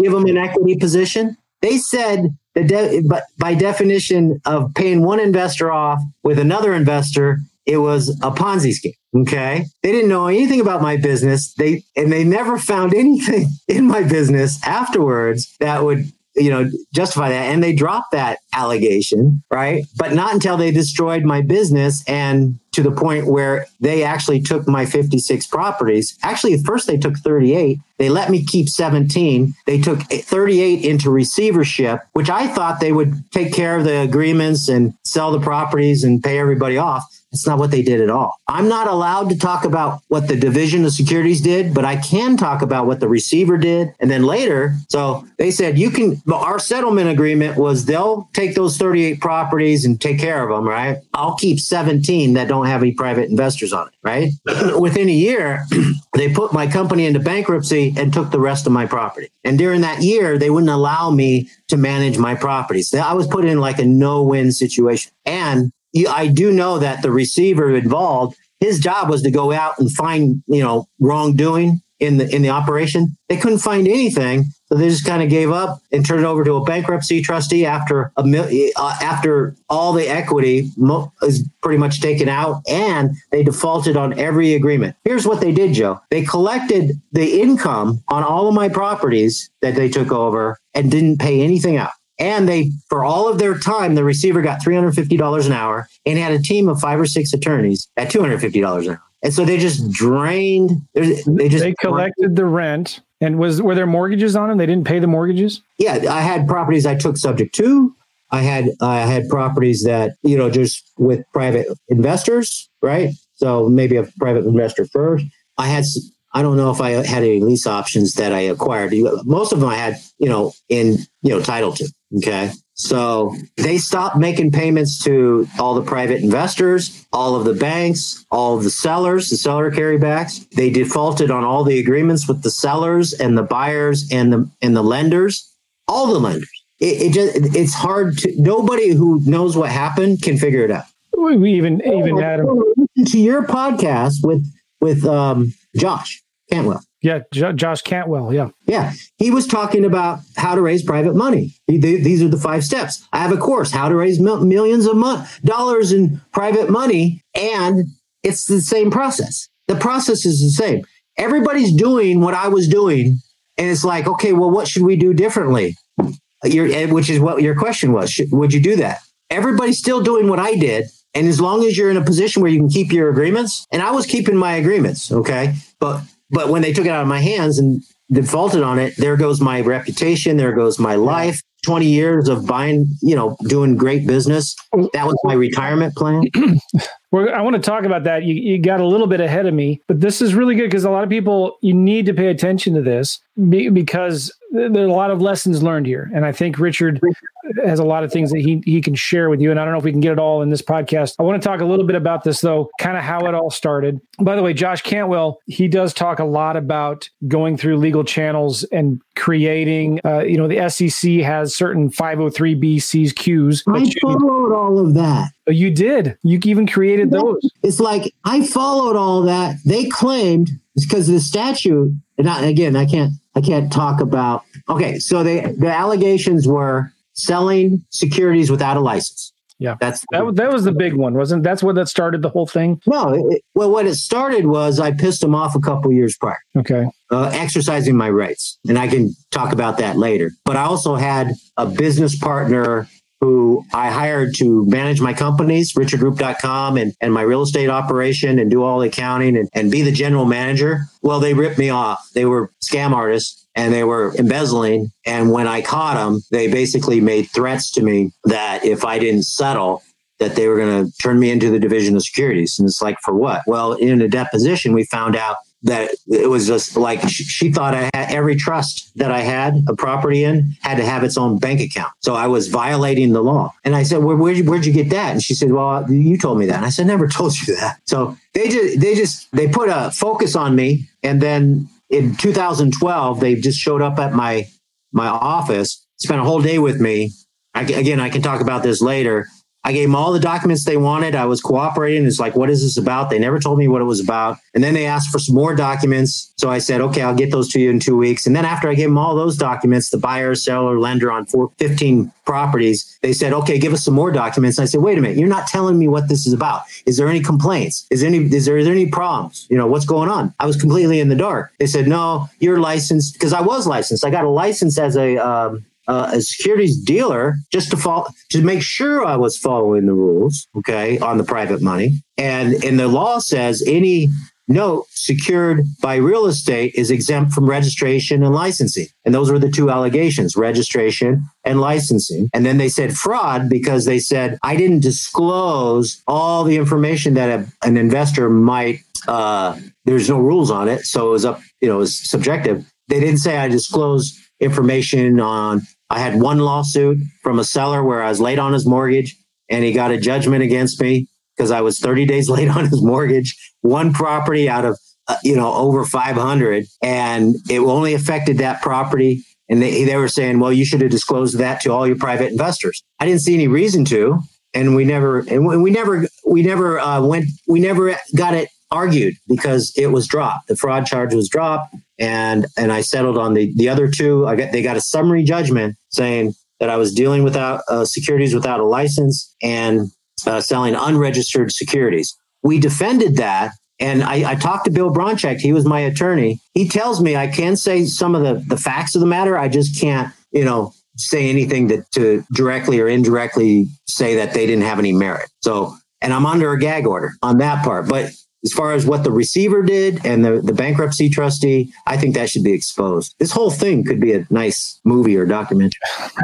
[SPEAKER 2] give them an equity position. They said that, de- but by definition of paying one investor off with another investor, it was a Ponzi scheme. Okay. They didn't know anything about my business. They, and they never found anything in my business afterwards that would you know, justify that. And they dropped that allegation, right? But not until they destroyed my business and to the point where they actually took my 56 properties. Actually, at first they took 38. They let me keep 17. They took 38 into receivership, which I thought they would take care of the agreements and sell the properties and pay everybody off. That's not what they did at all. I'm not allowed to talk about what the division of securities did, but I can talk about what the receiver did. And then later, so they said, you can, our settlement agreement was they'll take those 38 properties and take care of them, right? I'll keep 17 that don't have any private investors on it, right? Within a year, they put my company into bankruptcy and took the rest of my property. And during that year, they wouldn't allow me to manage my properties. I was put in like a no win situation. And I do know that the receiver involved, his job was to go out and find, you know, wrongdoing in the in the operation. They couldn't find anything, so they just kind of gave up and turned it over to a bankruptcy trustee after a uh, after all the equity mo- is pretty much taken out, and they defaulted on every agreement. Here's what they did, Joe. They collected the income on all of my properties that they took over and didn't pay anything out. And they, for all of their time, the receiver got $350 an hour and had a team of five or six attorneys at $250 an hour. And so they just drained. They just
[SPEAKER 1] they collected the rent. And was were there mortgages on them? They didn't pay the mortgages.
[SPEAKER 2] Yeah, I had properties I took subject to. I had I had properties that you know just with private investors, right? So maybe a private investor first. I had I don't know if I had any lease options that I acquired. Most of them I had, you know, in you know title to. Okay. So they stopped making payments to all the private investors, all of the banks, all of the sellers, the seller carrybacks. They defaulted on all the agreements with the sellers and the buyers and the and the lenders, all the lenders. It, it just it's hard to nobody who knows what happened can figure it out.
[SPEAKER 1] We even even had
[SPEAKER 2] to your podcast with with um, Josh Cantwell.
[SPEAKER 1] Yeah, J- Josh Cantwell. Yeah.
[SPEAKER 2] Yeah. He was talking about how to raise private money. He, they, these are the five steps. I have a course, how to raise mil- millions of mo- dollars in private money. And it's the same process. The process is the same. Everybody's doing what I was doing. And it's like, okay, well, what should we do differently? Your, eh, which is what your question was. Should, would you do that? Everybody's still doing what I did. And as long as you're in a position where you can keep your agreements, and I was keeping my agreements, okay? But but when they took it out of my hands and defaulted on it, there goes my reputation. There goes my life. 20 years of buying, you know, doing great business. That was my retirement plan.
[SPEAKER 1] well, I want to talk about that. You, you got a little bit ahead of me, but this is really good because a lot of people, you need to pay attention to this because there are a lot of lessons learned here. And I think Richard has a lot of things that he, he can share with you. And I don't know if we can get it all in this podcast. I want to talk a little bit about this, though, kind of how it all started. By the way, Josh Cantwell, he does talk a lot about going through legal channels and creating, uh, you know, the SEC has certain 503B C's Q's.
[SPEAKER 2] I followed all of that.
[SPEAKER 1] Oh, you did. You even created those.
[SPEAKER 2] It's like I followed all that. They claimed it's because of the statute. And I, again, I can't I can't talk about. Okay, so they the allegations were selling securities without a license.
[SPEAKER 1] Yeah, that's that. That was the big one, wasn't? That's what that started the whole thing.
[SPEAKER 2] No, it, well, what it started was I pissed them off a couple years prior.
[SPEAKER 1] Okay,
[SPEAKER 2] uh, exercising my rights, and I can talk about that later. But I also had a business partner who I hired to manage my companies, richardroop.com and, and my real estate operation and do all the accounting and, and be the general manager. Well, they ripped me off. They were scam artists and they were embezzling. And when I caught them, they basically made threats to me that if I didn't settle, that they were going to turn me into the division of securities. And it's like, for what? Well, in a deposition, we found out that it was just like she thought I had every trust that I had a property in had to have its own bank account. So I was violating the law. And I said, well, where'd you, where'd you get that? And she said, well, you told me that. And I said, never told you that. So they just, they just, they put a focus on me. And then in 2012, they just showed up at my, my office, spent a whole day with me. I, again, I can talk about this later I gave them all the documents they wanted. I was cooperating. It's like, what is this about? They never told me what it was about. And then they asked for some more documents. So I said, okay, I'll get those to you in two weeks. And then after I gave them all those documents, the buyer, seller, lender on four, 15 properties, they said, okay, give us some more documents. And I said, wait a minute, you're not telling me what this is about. Is there any complaints? Is there any, is there, is there any problems? You know, what's going on? I was completely in the dark. They said, no, you're licensed because I was licensed. I got a license as a, um, uh, a securities dealer just to follow to make sure I was following the rules, okay, on the private money. And and the law says any note secured by real estate is exempt from registration and licensing. And those were the two allegations registration and licensing. And then they said fraud because they said, I didn't disclose all the information that a, an investor might, uh, there's no rules on it. So it was up, you know, it was subjective. They didn't say I disclosed information on, I had one lawsuit from a seller where I was late on his mortgage and he got a judgment against me because I was 30 days late on his mortgage, one property out of, uh, you know, over 500. And it only affected that property. And they, they were saying, well, you should have disclosed that to all your private investors. I didn't see any reason to. And we never, and we never, we never uh, went, we never got it argued because it was dropped. The fraud charge was dropped. And, and I settled on the, the other two. I got, they got a summary judgment saying that I was dealing without uh, securities without a license and uh, selling unregistered securities. We defended that. And I, I, talked to Bill Bronchick. He was my attorney. He tells me I can say some of the, the facts of the matter. I just can't, you know, say anything that to directly or indirectly say that they didn't have any merit. So, and I'm under a gag order on that part. But as far as what the receiver did and the, the bankruptcy trustee, I think that should be exposed. This whole thing could be a nice movie or documentary.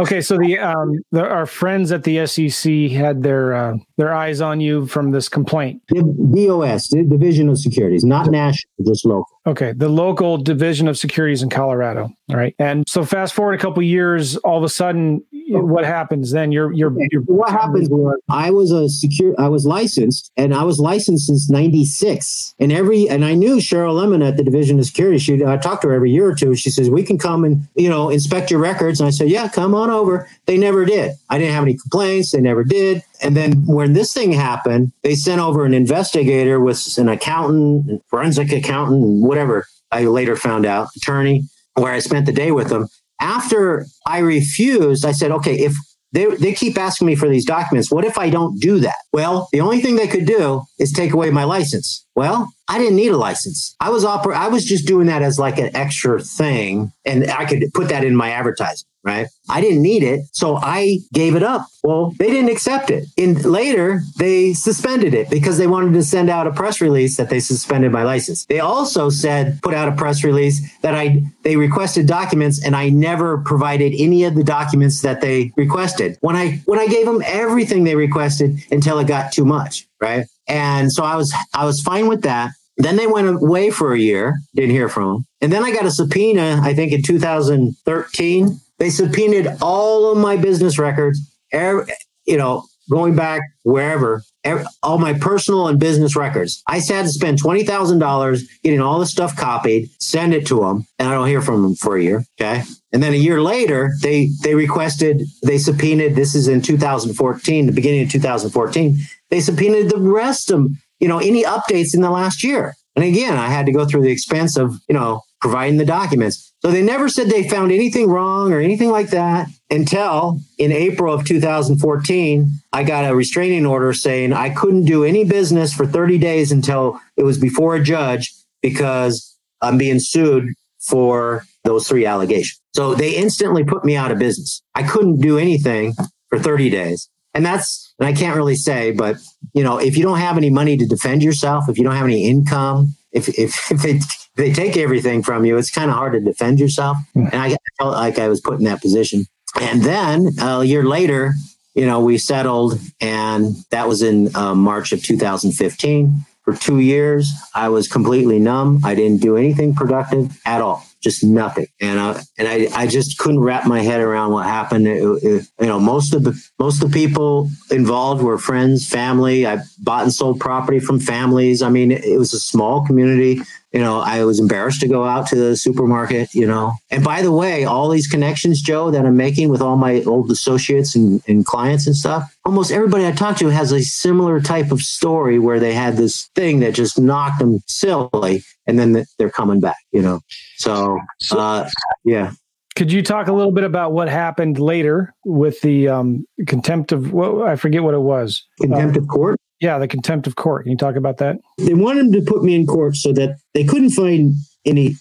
[SPEAKER 1] Okay, so the, um, the, our friends at the SEC had their uh, their eyes on you from this complaint.
[SPEAKER 2] DOS, Division of Securities, not national, just local.
[SPEAKER 1] Okay, the local division of securities in Colorado. All right, and so fast forward a couple years, all of a sudden, what happens then? You're you're, you're
[SPEAKER 2] what happens was I was a secure, I was licensed, and I was licensed since '96, and every and I knew Cheryl Lemon at the Division of Securities. She I talked to her every year or two. She says we can come and you know inspect your records, and I said yeah, come on over. They never did. I didn't have any complaints. They never did. And then when this thing happened, they sent over an investigator with an accountant, forensic accountant, whatever. I later found out, attorney, where I spent the day with them. After I refused, I said, okay, if they, they keep asking me for these documents, what if I don't do that? Well, the only thing they could do is take away my license. Well, I didn't need a license. I was oper- I was just doing that as like an extra thing, and I could put that in my advertising right? I didn't need it, so I gave it up. Well, they didn't accept it. And later, they suspended it because they wanted to send out a press release that they suspended my license. They also said put out a press release that I they requested documents and I never provided any of the documents that they requested. When I when I gave them everything they requested until it got too much, right? And so I was I was fine with that. Then they went away for a year, didn't hear from them. And then I got a subpoena, I think in 2013 they subpoenaed all of my business records, every, you know, going back wherever, every, all my personal and business records. I had to spend twenty thousand dollars getting all the stuff copied, send it to them, and I don't hear from them for a year. Okay, and then a year later, they they requested, they subpoenaed. This is in 2014, the beginning of 2014. They subpoenaed the rest of you know any updates in the last year. And again, I had to go through the expense of you know providing the documents. So they never said they found anything wrong or anything like that until in April of 2014, I got a restraining order saying I couldn't do any business for 30 days until it was before a judge because I'm being sued for those three allegations. So they instantly put me out of business. I couldn't do anything for 30 days. And that's, and I can't really say, but you know, if you don't have any money to defend yourself, if you don't have any income, if, if, if it, they take everything from you, it's kind of hard to defend yourself. Hmm. And I felt like I was put in that position. And then a year later, you know, we settled, and that was in uh, March of 2015. For two years, I was completely numb. I didn't do anything productive at all just nothing. And I, and I, I just couldn't wrap my head around what happened. It, it, you know, most of the most of the people involved were friends, family. I bought and sold property from families. I mean, it was a small community you know, I was embarrassed to go out to the supermarket, you know. And by the way, all these connections, Joe, that I'm making with all my old associates and, and clients and stuff, almost everybody I talk to has a similar type of story where they had this thing that just knocked them silly and then they're coming back, you know. So, uh, yeah.
[SPEAKER 1] Could you talk a little bit about what happened later with the um, contempt of, well, I forget what it was.
[SPEAKER 2] Contempt of court?
[SPEAKER 1] Yeah, the contempt of court. Can you talk about that?
[SPEAKER 2] They wanted to put me in court so that they couldn't find any.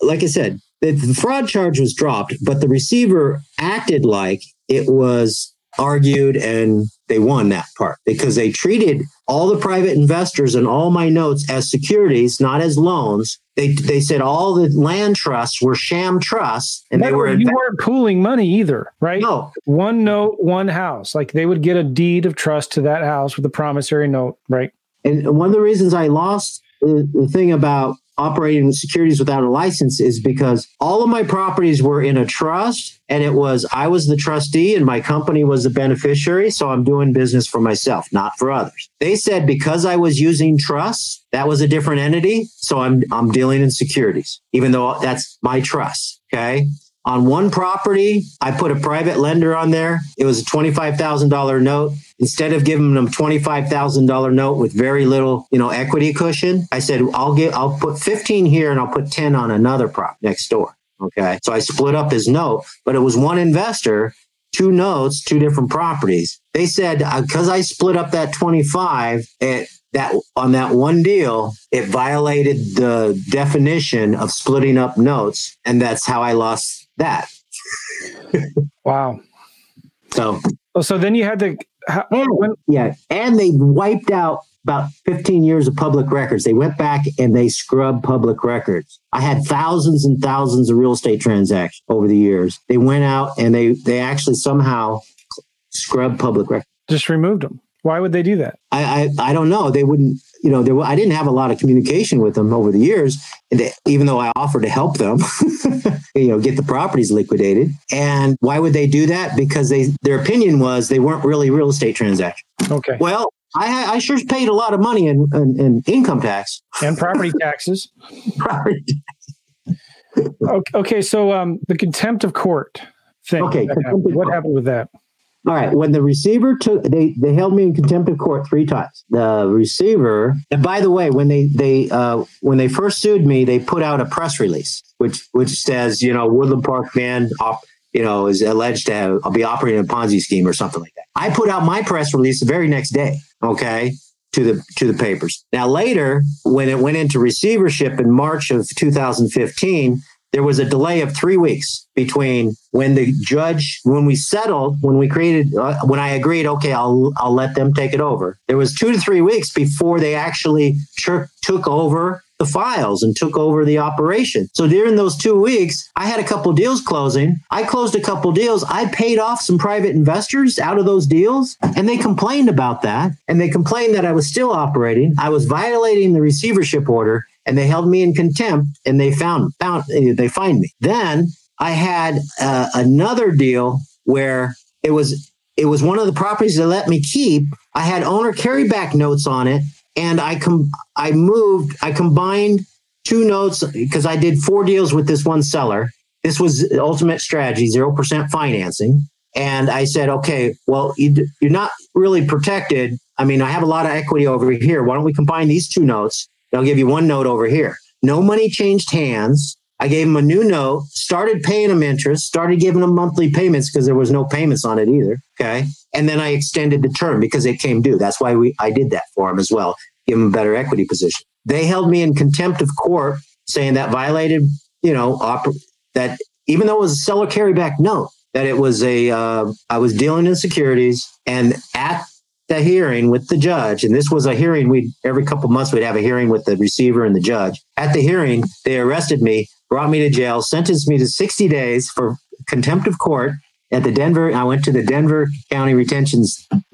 [SPEAKER 2] Like I said, the, the fraud charge was dropped, but the receiver acted like it was argued and they won that part because they treated all the private investors and all my notes as securities, not as loans. They they said all the land trusts were sham trusts, and they were.
[SPEAKER 1] You weren't pooling money either, right?
[SPEAKER 2] No,
[SPEAKER 1] one note, one house. Like they would get a deed of trust to that house with a promissory note, right?
[SPEAKER 2] And one of the reasons I lost the thing about operating securities without a license is because all of my properties were in a trust and it was I was the trustee and my company was the beneficiary so I'm doing business for myself not for others. They said because I was using trusts that was a different entity so I'm I'm dealing in securities even though that's my trust, okay? On one property, I put a private lender on there. It was a $25,000 note. Instead of giving them $25,000 note with very little, you know, equity cushion, I said, I'll get, I'll put 15 here and I'll put 10 on another prop next door. Okay. So I split up his note, but it was one investor, two notes, two different properties. They said, because uh, I split up that 25, it, that on that one deal, it violated the definition of splitting up notes. And that's how I lost that.
[SPEAKER 1] wow.
[SPEAKER 2] So,
[SPEAKER 1] oh, so then you had to,
[SPEAKER 2] how, and, when, yeah, and they wiped out about 15 years of public records. They went back and they scrubbed public records. I had thousands and thousands of real estate transactions over the years. They went out and they they actually somehow scrubbed public records.
[SPEAKER 1] Just removed them. Why would they do that?
[SPEAKER 2] I I, I don't know. They wouldn't you know, there, I didn't have a lot of communication with them over the years, they, even though I offered to help them, you know, get the properties liquidated. And why would they do that? Because they their opinion was they weren't really real estate transactions.
[SPEAKER 1] Okay.
[SPEAKER 2] Well, I, I sure paid a lot of money in, in, in income tax
[SPEAKER 1] and property taxes. property. okay, okay, so um, the contempt of court thing.
[SPEAKER 2] Okay,
[SPEAKER 1] happened. what happened with that?
[SPEAKER 2] All right. When the receiver took, they they held me in contempt of court three times. The receiver, and by the way, when they they uh, when they first sued me, they put out a press release which which says you know Woodland Park Band op, you know is alleged to have, be operating a Ponzi scheme or something like that. I put out my press release the very next day. Okay. To the to the papers. Now later, when it went into receivership in March of 2015, there was a delay of three weeks between when the judge, when we settled, when we created, uh, when I agreed, okay, I'll I'll let them take it over. There was two to three weeks before they actually took over the files and took over the operation. So during those two weeks, I had a couple deals closing. I closed a couple deals. I paid off some private investors out of those deals, and they complained about that. And they complained that I was still operating. I was violating the receivership order and they held me in contempt and they found found they find me. Then I had uh, another deal where it was it was one of the properties they let me keep. I had owner carryback notes on it, and I com I moved I combined two notes because I did four deals with this one seller. This was ultimate strategy, zero percent financing. And I said, okay, well, you, you're not really protected. I mean, I have a lot of equity over here. Why don't we combine these two notes? I'll give you one note over here. No money changed hands. I gave him a new note, started paying him interest, started giving him monthly payments because there was no payments on it either. Okay. And then I extended the term because it came due. That's why we I did that for him as well, give him a better equity position. They held me in contempt of court, saying that violated, you know, oper- that even though it was a seller carryback note, that it was a uh, I was dealing in securities, and at the hearing with the judge, and this was a hearing we every couple months we'd have a hearing with the receiver and the judge. At the hearing, they arrested me, brought me to jail, sentenced me to 60 days for contempt of court at the Denver. I went to the Denver County Retention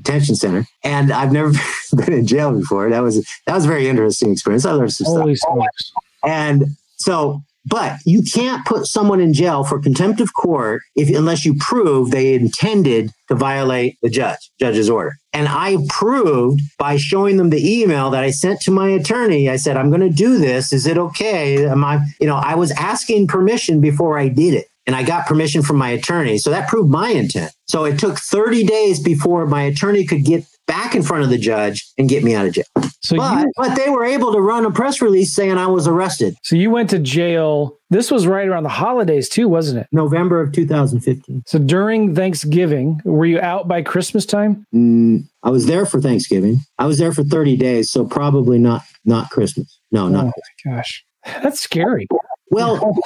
[SPEAKER 2] Detention Center, and I've never been in jail before. That was that was a very interesting experience. I learned some Holy stuff. Smokes. And so but you can't put someone in jail for contempt of court if unless you prove they intended to violate the judge, judge's order. And I proved by showing them the email that I sent to my attorney. I said, I'm going to do this. Is it okay? Am I, you know, I was asking permission before I did it and I got permission from my attorney. So that proved my intent. So it took 30 days before my attorney could get back in front of the judge and get me out of jail. So but, you, but they were able to run a press release saying I was arrested.
[SPEAKER 1] So you went to jail. This was right around the holidays too, wasn't it?
[SPEAKER 2] November of 2015.
[SPEAKER 1] So during Thanksgiving, were you out by Christmas time?
[SPEAKER 2] Mm, I was there for Thanksgiving. I was there for 30 days, so probably not not Christmas. No, not. Oh
[SPEAKER 1] my gosh, that's scary.
[SPEAKER 2] Well,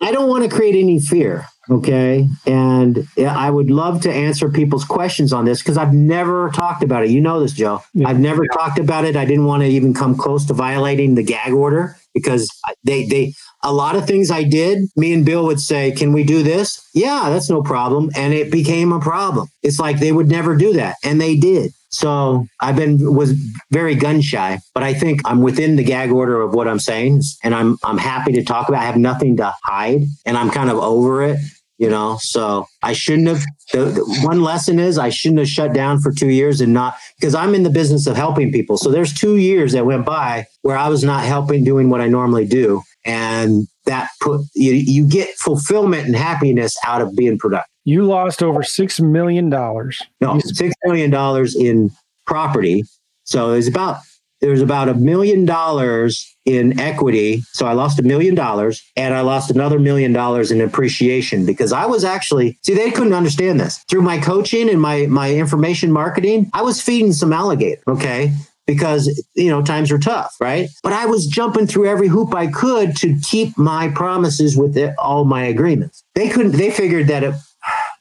[SPEAKER 2] I don't want to create any fear. Okay. And I would love to answer people's questions on this because I've never talked about it. You know this, Joe. Yeah. I've never talked about it. I didn't want to even come close to violating the gag order because they, they, a lot of things I did, me and Bill would say, Can we do this? Yeah, that's no problem. And it became a problem. It's like they would never do that. And they did. So I've been was very gun shy, but I think I'm within the gag order of what I'm saying, and I'm I'm happy to talk about. I have nothing to hide, and I'm kind of over it, you know. So I shouldn't have. The, the one lesson is I shouldn't have shut down for two years and not because I'm in the business of helping people. So there's two years that went by where I was not helping, doing what I normally do, and that put you you get fulfillment and happiness out of being productive.
[SPEAKER 1] You lost over six million dollars.
[SPEAKER 2] No, six million dollars in property. So there's about there's about a million dollars in equity. So I lost a million dollars and I lost another million dollars in appreciation because I was actually see they couldn't understand this. Through my coaching and my my information marketing, I was feeding some alligator. Okay because you know times are tough right but i was jumping through every hoop i could to keep my promises with it, all my agreements they couldn't they figured that it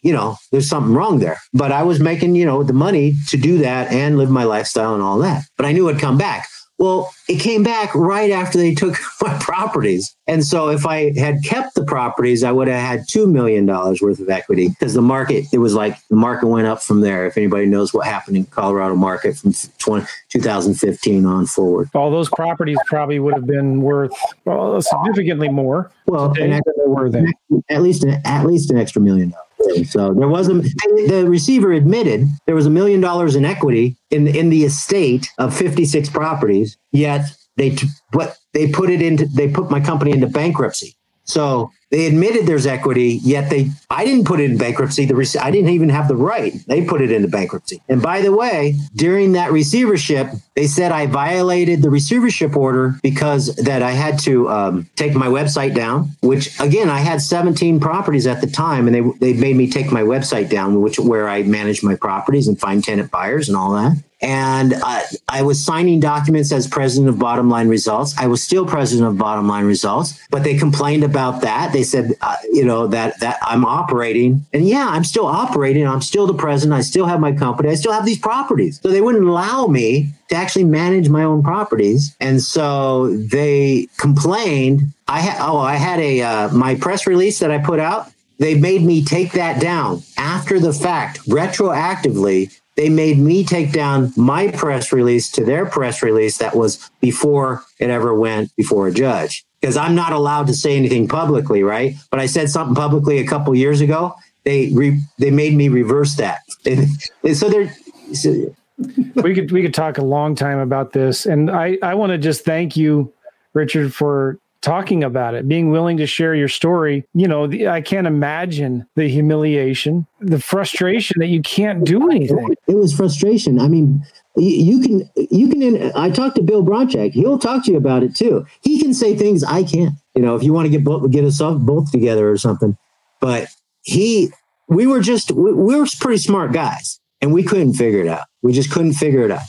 [SPEAKER 2] you know, there's something wrong there. But I was making, you know, the money to do that and live my lifestyle and all that. But I knew it'd come back. Well, it came back right after they took my properties. And so if I had kept the properties, I would have had $2 million worth of equity because the market, it was like the market went up from there. If anybody knows what happened in Colorado market from 20, 2015 on forward.
[SPEAKER 1] All those properties probably would have been worth well, significantly more.
[SPEAKER 2] Well, than they were then. At least, an, at least an extra million dollars. So there was a the receiver admitted there was a million dollars in equity in in the estate of 56 properties. Yet they but they put it into they put my company into bankruptcy. So they admitted there's equity, yet they I didn't put it in bankruptcy. The I didn't even have the right. They put it into bankruptcy. And by the way, during that receivership, they said I violated the receivership order because that I had to um, take my website down. Which again, I had 17 properties at the time, and they they made me take my website down, which where I manage my properties and find tenant buyers and all that and I, I, was signing documents as president of Bottom Line Results. I was still president of Bottom Line Results, but they complained about that. They said, uh, you know, that that I'm operating, and yeah, I'm still operating. I'm still the president. I still have my company. I still have these properties. So they wouldn't allow me to actually manage my own properties, and so they complained. I had oh, I had a uh, my press release that I put out they made me take that down after the fact, retroactively, they made me take down my press release to their press release that was before it ever went before a judge because I'm not allowed to say anything publicly, right? But I said something publicly a couple years ago. They re, they made me reverse that. So they're. So,
[SPEAKER 1] we could we could talk a long time about this, and I I want to just thank you, Richard, for talking about it, being willing to share your story. You know, the, I can't imagine the humiliation, the frustration that you can't do anything.
[SPEAKER 2] It was frustration. I mean, you, can, you can, I talked to Bill Bronchick. He'll talk to you about it too. He can say things I can't, you know, if you want to get both, get us both together or something. But he, we were just, we, we were pretty smart guys and we couldn't figure it out. We just couldn't figure it out.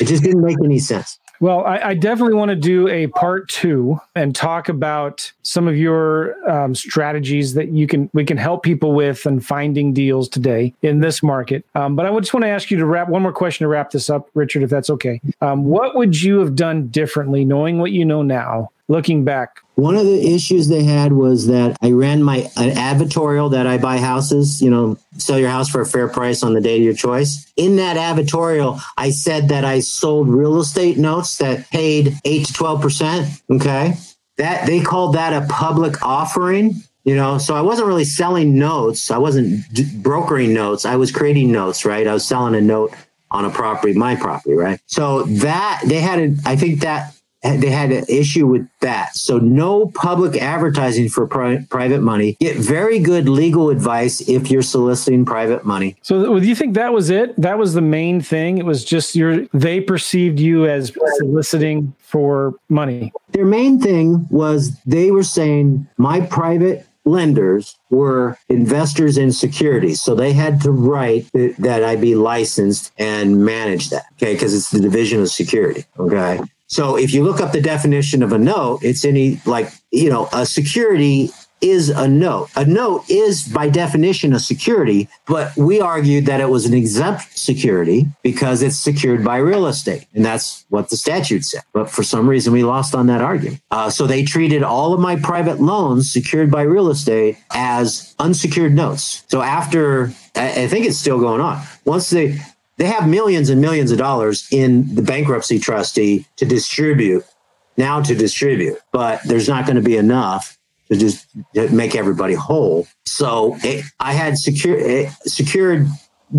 [SPEAKER 2] It just didn't make any sense.
[SPEAKER 1] Well, I, I, definitely want to do a part two and talk about some of your um, strategies that you can we can help people with and finding deals today in this market. Um, but I just want to ask you to wrap one more question to wrap this up, Richard, if that's okay. Um, what would you have done differently, knowing what you know now, looking back?
[SPEAKER 2] One of the issues they had was that I ran my an advertorial that I buy houses, you know, sell your house for a fair price on the day of your choice. In that advertorial, I said that I sold real estate notes that paid 8 to 12%, okay? That they called that a public offering you know so i wasn't really selling notes i wasn't d- brokering notes i was creating notes right i was selling a note on a property my property right so that they had a, i think that they had an issue with that. So no public advertising for pri- private money. Get very good legal advice if you're soliciting private money.
[SPEAKER 1] So do you think that was it? That was the main thing. It was just your they perceived you as soliciting for money.
[SPEAKER 2] Their main thing was they were saying my private lenders were investors in securities. So they had to write that I be licensed and manage that. Okay. Cause it's the division of security. Okay. So if you look up the definition of a note, it's any like, you know, a security is a note. A note is by definition a security, but we argued that it was an exempt security because it's secured by real estate. And that's what the statute said. But for some reason, we lost on that argument. Uh, so they treated all of my private loans secured by real estate as unsecured notes. So after, I, think it's still going on. Once they, they have millions and millions of dollars in the bankruptcy trustee to distribute now to distribute, but there's not going to be enough to just make everybody whole. So it, I had secure, eh, secured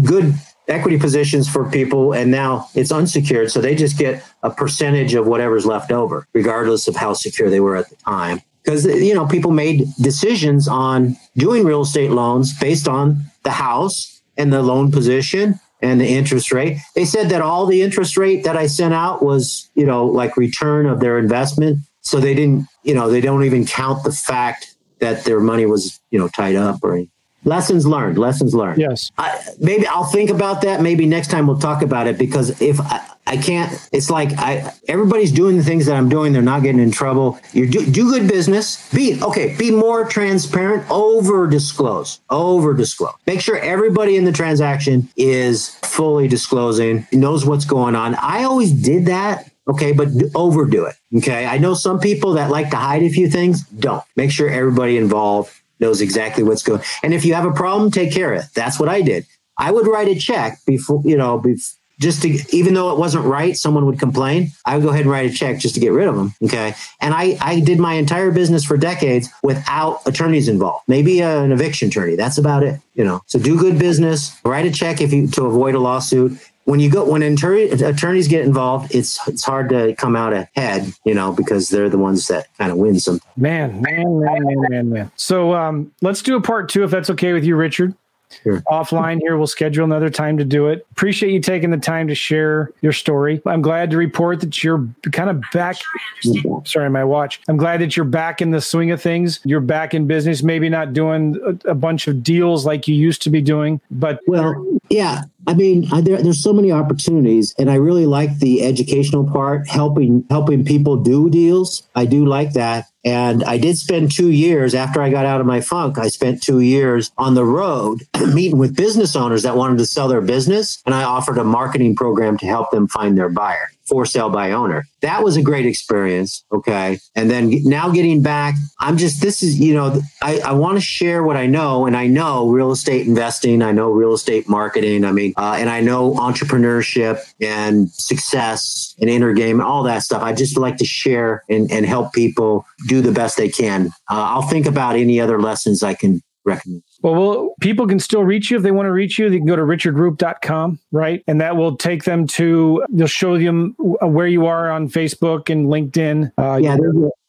[SPEAKER 2] good equity positions for people, and now it's unsecured. So they just get a percentage of whatever's left over, regardless of how secure they were at the time. Because you know, people made decisions on doing real estate loans based on the house and the loan position and the interest rate. They said that all the interest rate that I sent out was, you know, like return of their investment. So they didn't, you know, they don't even count the fact that their money was, you know, tied up or anything. Lessons learned. Lessons learned.
[SPEAKER 1] Yes.
[SPEAKER 2] I, maybe I'll think about that. Maybe next time we'll talk about it because if I, I can't, it's like I everybody's doing the things that I'm doing. They're not getting in trouble. You do, do good business. Be okay. Be more transparent. Over disclose. Over disclose. Make sure everybody in the transaction is fully disclosing, knows what's going on. I always did that. Okay, but overdo it. Okay, I know some people that like to hide a few things. Don't make sure everybody involved knows exactly what's going. And if you have a problem, take care of it. That's what I did. I would write a check before, you know, before, just to, even though it wasn't right, someone would complain. I would go ahead and write a check just to get rid of them. Okay. And I, I did my entire business for decades without attorneys involved. Maybe an eviction attorney. That's about it. You know, so do good business, write a check if you, to avoid a lawsuit when you go when attorney, attorneys get involved, it's it's hard to come out ahead, you know, because they're the ones that kind of win sometimes.
[SPEAKER 1] Man, man, man, man, man, man. So um, let's do a part two if that's okay with you, Richard. Sure. Offline here, we'll schedule another time to do it. Appreciate you taking the time to share your story. I'm glad to report that you're kind of back. Sorry, my watch. I'm glad that you're back in the swing of things. You're back in business, maybe not doing a, a bunch of deals like you used to be doing, but
[SPEAKER 2] well, yeah. I mean, I, there, there's so many opportunities, and I really like the educational part, helping helping people do deals. I do like that, and I did spend two years after I got out of my funk. I spent two years on the road meeting with business owners that wanted to sell their business, and I offered a marketing program to help them find their buyer for sale by owner. That was a great experience. Okay. And then now getting back, I'm just, this is, you know, I, I want to share what I know. And I know real estate investing, I know real estate marketing. I mean, uh, and I know entrepreneurship and success and inner game, and all that stuff. I just like to share and, and help people do the best they can. Uh, I'll think about any other lessons I can recommend.
[SPEAKER 1] Well, well, people can still reach you if they want to reach you. They can go to richardroop.com, right? And that will take them to, they'll show them where you are on Facebook and LinkedIn.
[SPEAKER 2] Uh, yeah,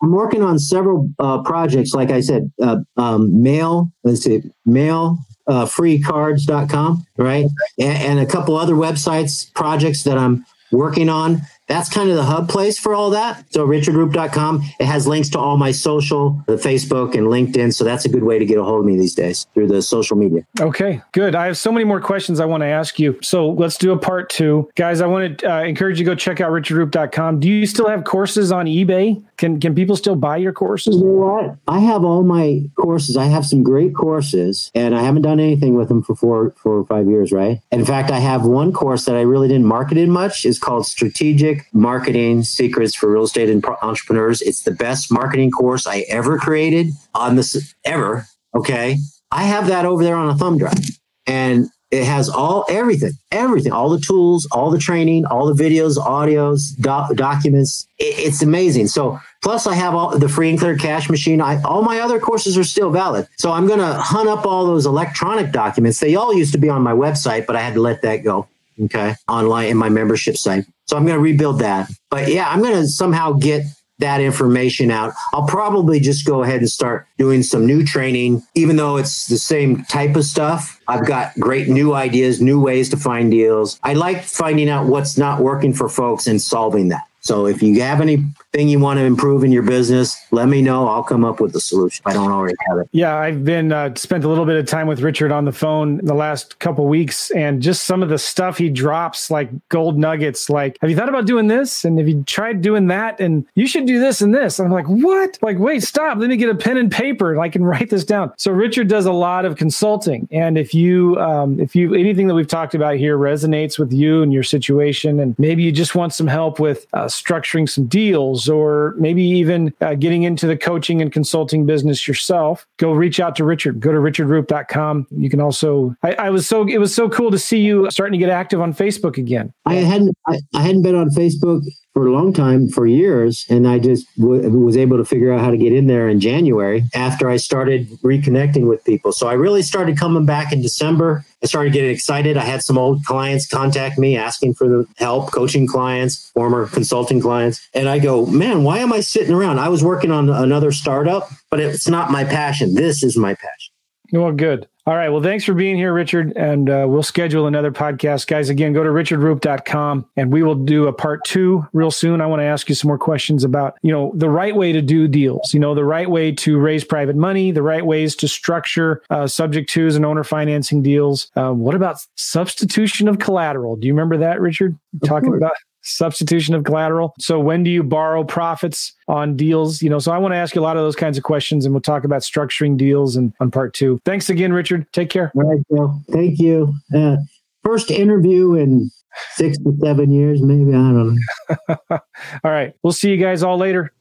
[SPEAKER 2] I'm working on several uh, projects. Like I said, uh, um, mail, let's see, mail, uh, freecards.com, right? And, and a couple other websites, projects that I'm working on that's kind of the hub place for all that. So richardroop.com, it has links to all my social, the Facebook and LinkedIn. So that's a good way to get a hold of me these days through the social media.
[SPEAKER 1] Okay, good. I have so many more questions I want to ask you. So let's do a part two. Guys, I want to uh, encourage you to go check out richardroop.com. Do you still have courses on eBay? Can, can people still buy your courses?
[SPEAKER 2] You know what? I have all my courses. I have some great courses and I haven't done anything with them for four, four or five years, right? In fact, I have one course that I really didn't market in much. It's called Strategic marketing secrets for real estate and entrepreneurs. It's the best marketing course I ever created on this ever. Okay. I have that over there on a thumb drive and it has all everything, everything, all the tools, all the training, all the videos, audios, documents. It, it's amazing. So plus I have all the free and clear cash machine. I, all my other courses are still valid. So I'm going to hunt up all those electronic documents. They all used to be on my website, but I had to let that go. Okay. Online in my membership site. So I'm going to rebuild that. But yeah, I'm going to somehow get that information out. I'll probably just go ahead and start doing some new training, even though it's the same type of stuff. I've got great new ideas, new ways to find deals. I like finding out what's not working for folks and solving that. So if you have any thing you want to improve in your business, let me know. I'll come up with a solution. I don't already have it.
[SPEAKER 1] Yeah, I've been uh, spent a little bit of time with Richard on the phone the last couple weeks, and just some of the stuff he drops like gold nuggets. Like, have you thought about doing this? And have you tried doing that? And you should do this and this. And I'm like, what? Like, wait, stop. Let me get a pen and paper. And I can write this down. So Richard does a lot of consulting, and if you um, if you anything that we've talked about here resonates with you and your situation, and maybe you just want some help with uh, structuring some deals, or maybe even uh, getting into the coaching and consulting business yourself, go reach out to Richard. Go to richardroop.com. You can also. I, I was so it was so cool to see you starting to get active on Facebook again.
[SPEAKER 2] I hadn't I, I hadn't been on Facebook for a long time, for years, and I just w- was able to figure out how to get in there in January after I started reconnecting with people. So I really started coming back in December. I started getting excited. I had some old clients contact me asking for the help, coaching clients, former consulting clients. And I go, man, why am I sitting around? I was working on another startup, but it's not my passion. This is my passion.
[SPEAKER 1] Well, good. All right. Well, thanks for being here, Richard. And uh, we'll schedule another podcast. Guys, again, go to richardroop.com and we will do a part two real soon. I want to ask you some more questions about, you know, the right way to do deals, you know, the right way to raise private money, the right ways to structure uh, subject twos and owner financing deals. Uh, what about substitution of collateral? Do you remember that, Richard? Talking about substitution of collateral. So when do you borrow profits on deals? You know, so I want to ask you a lot of those kinds of questions and we'll talk about structuring deals and on part two. Thanks again, Richard. Take care.
[SPEAKER 2] All right, Bill. Thank you. Uh, first interview in six to seven years, maybe. I don't know.
[SPEAKER 1] all right. We'll see you guys all later.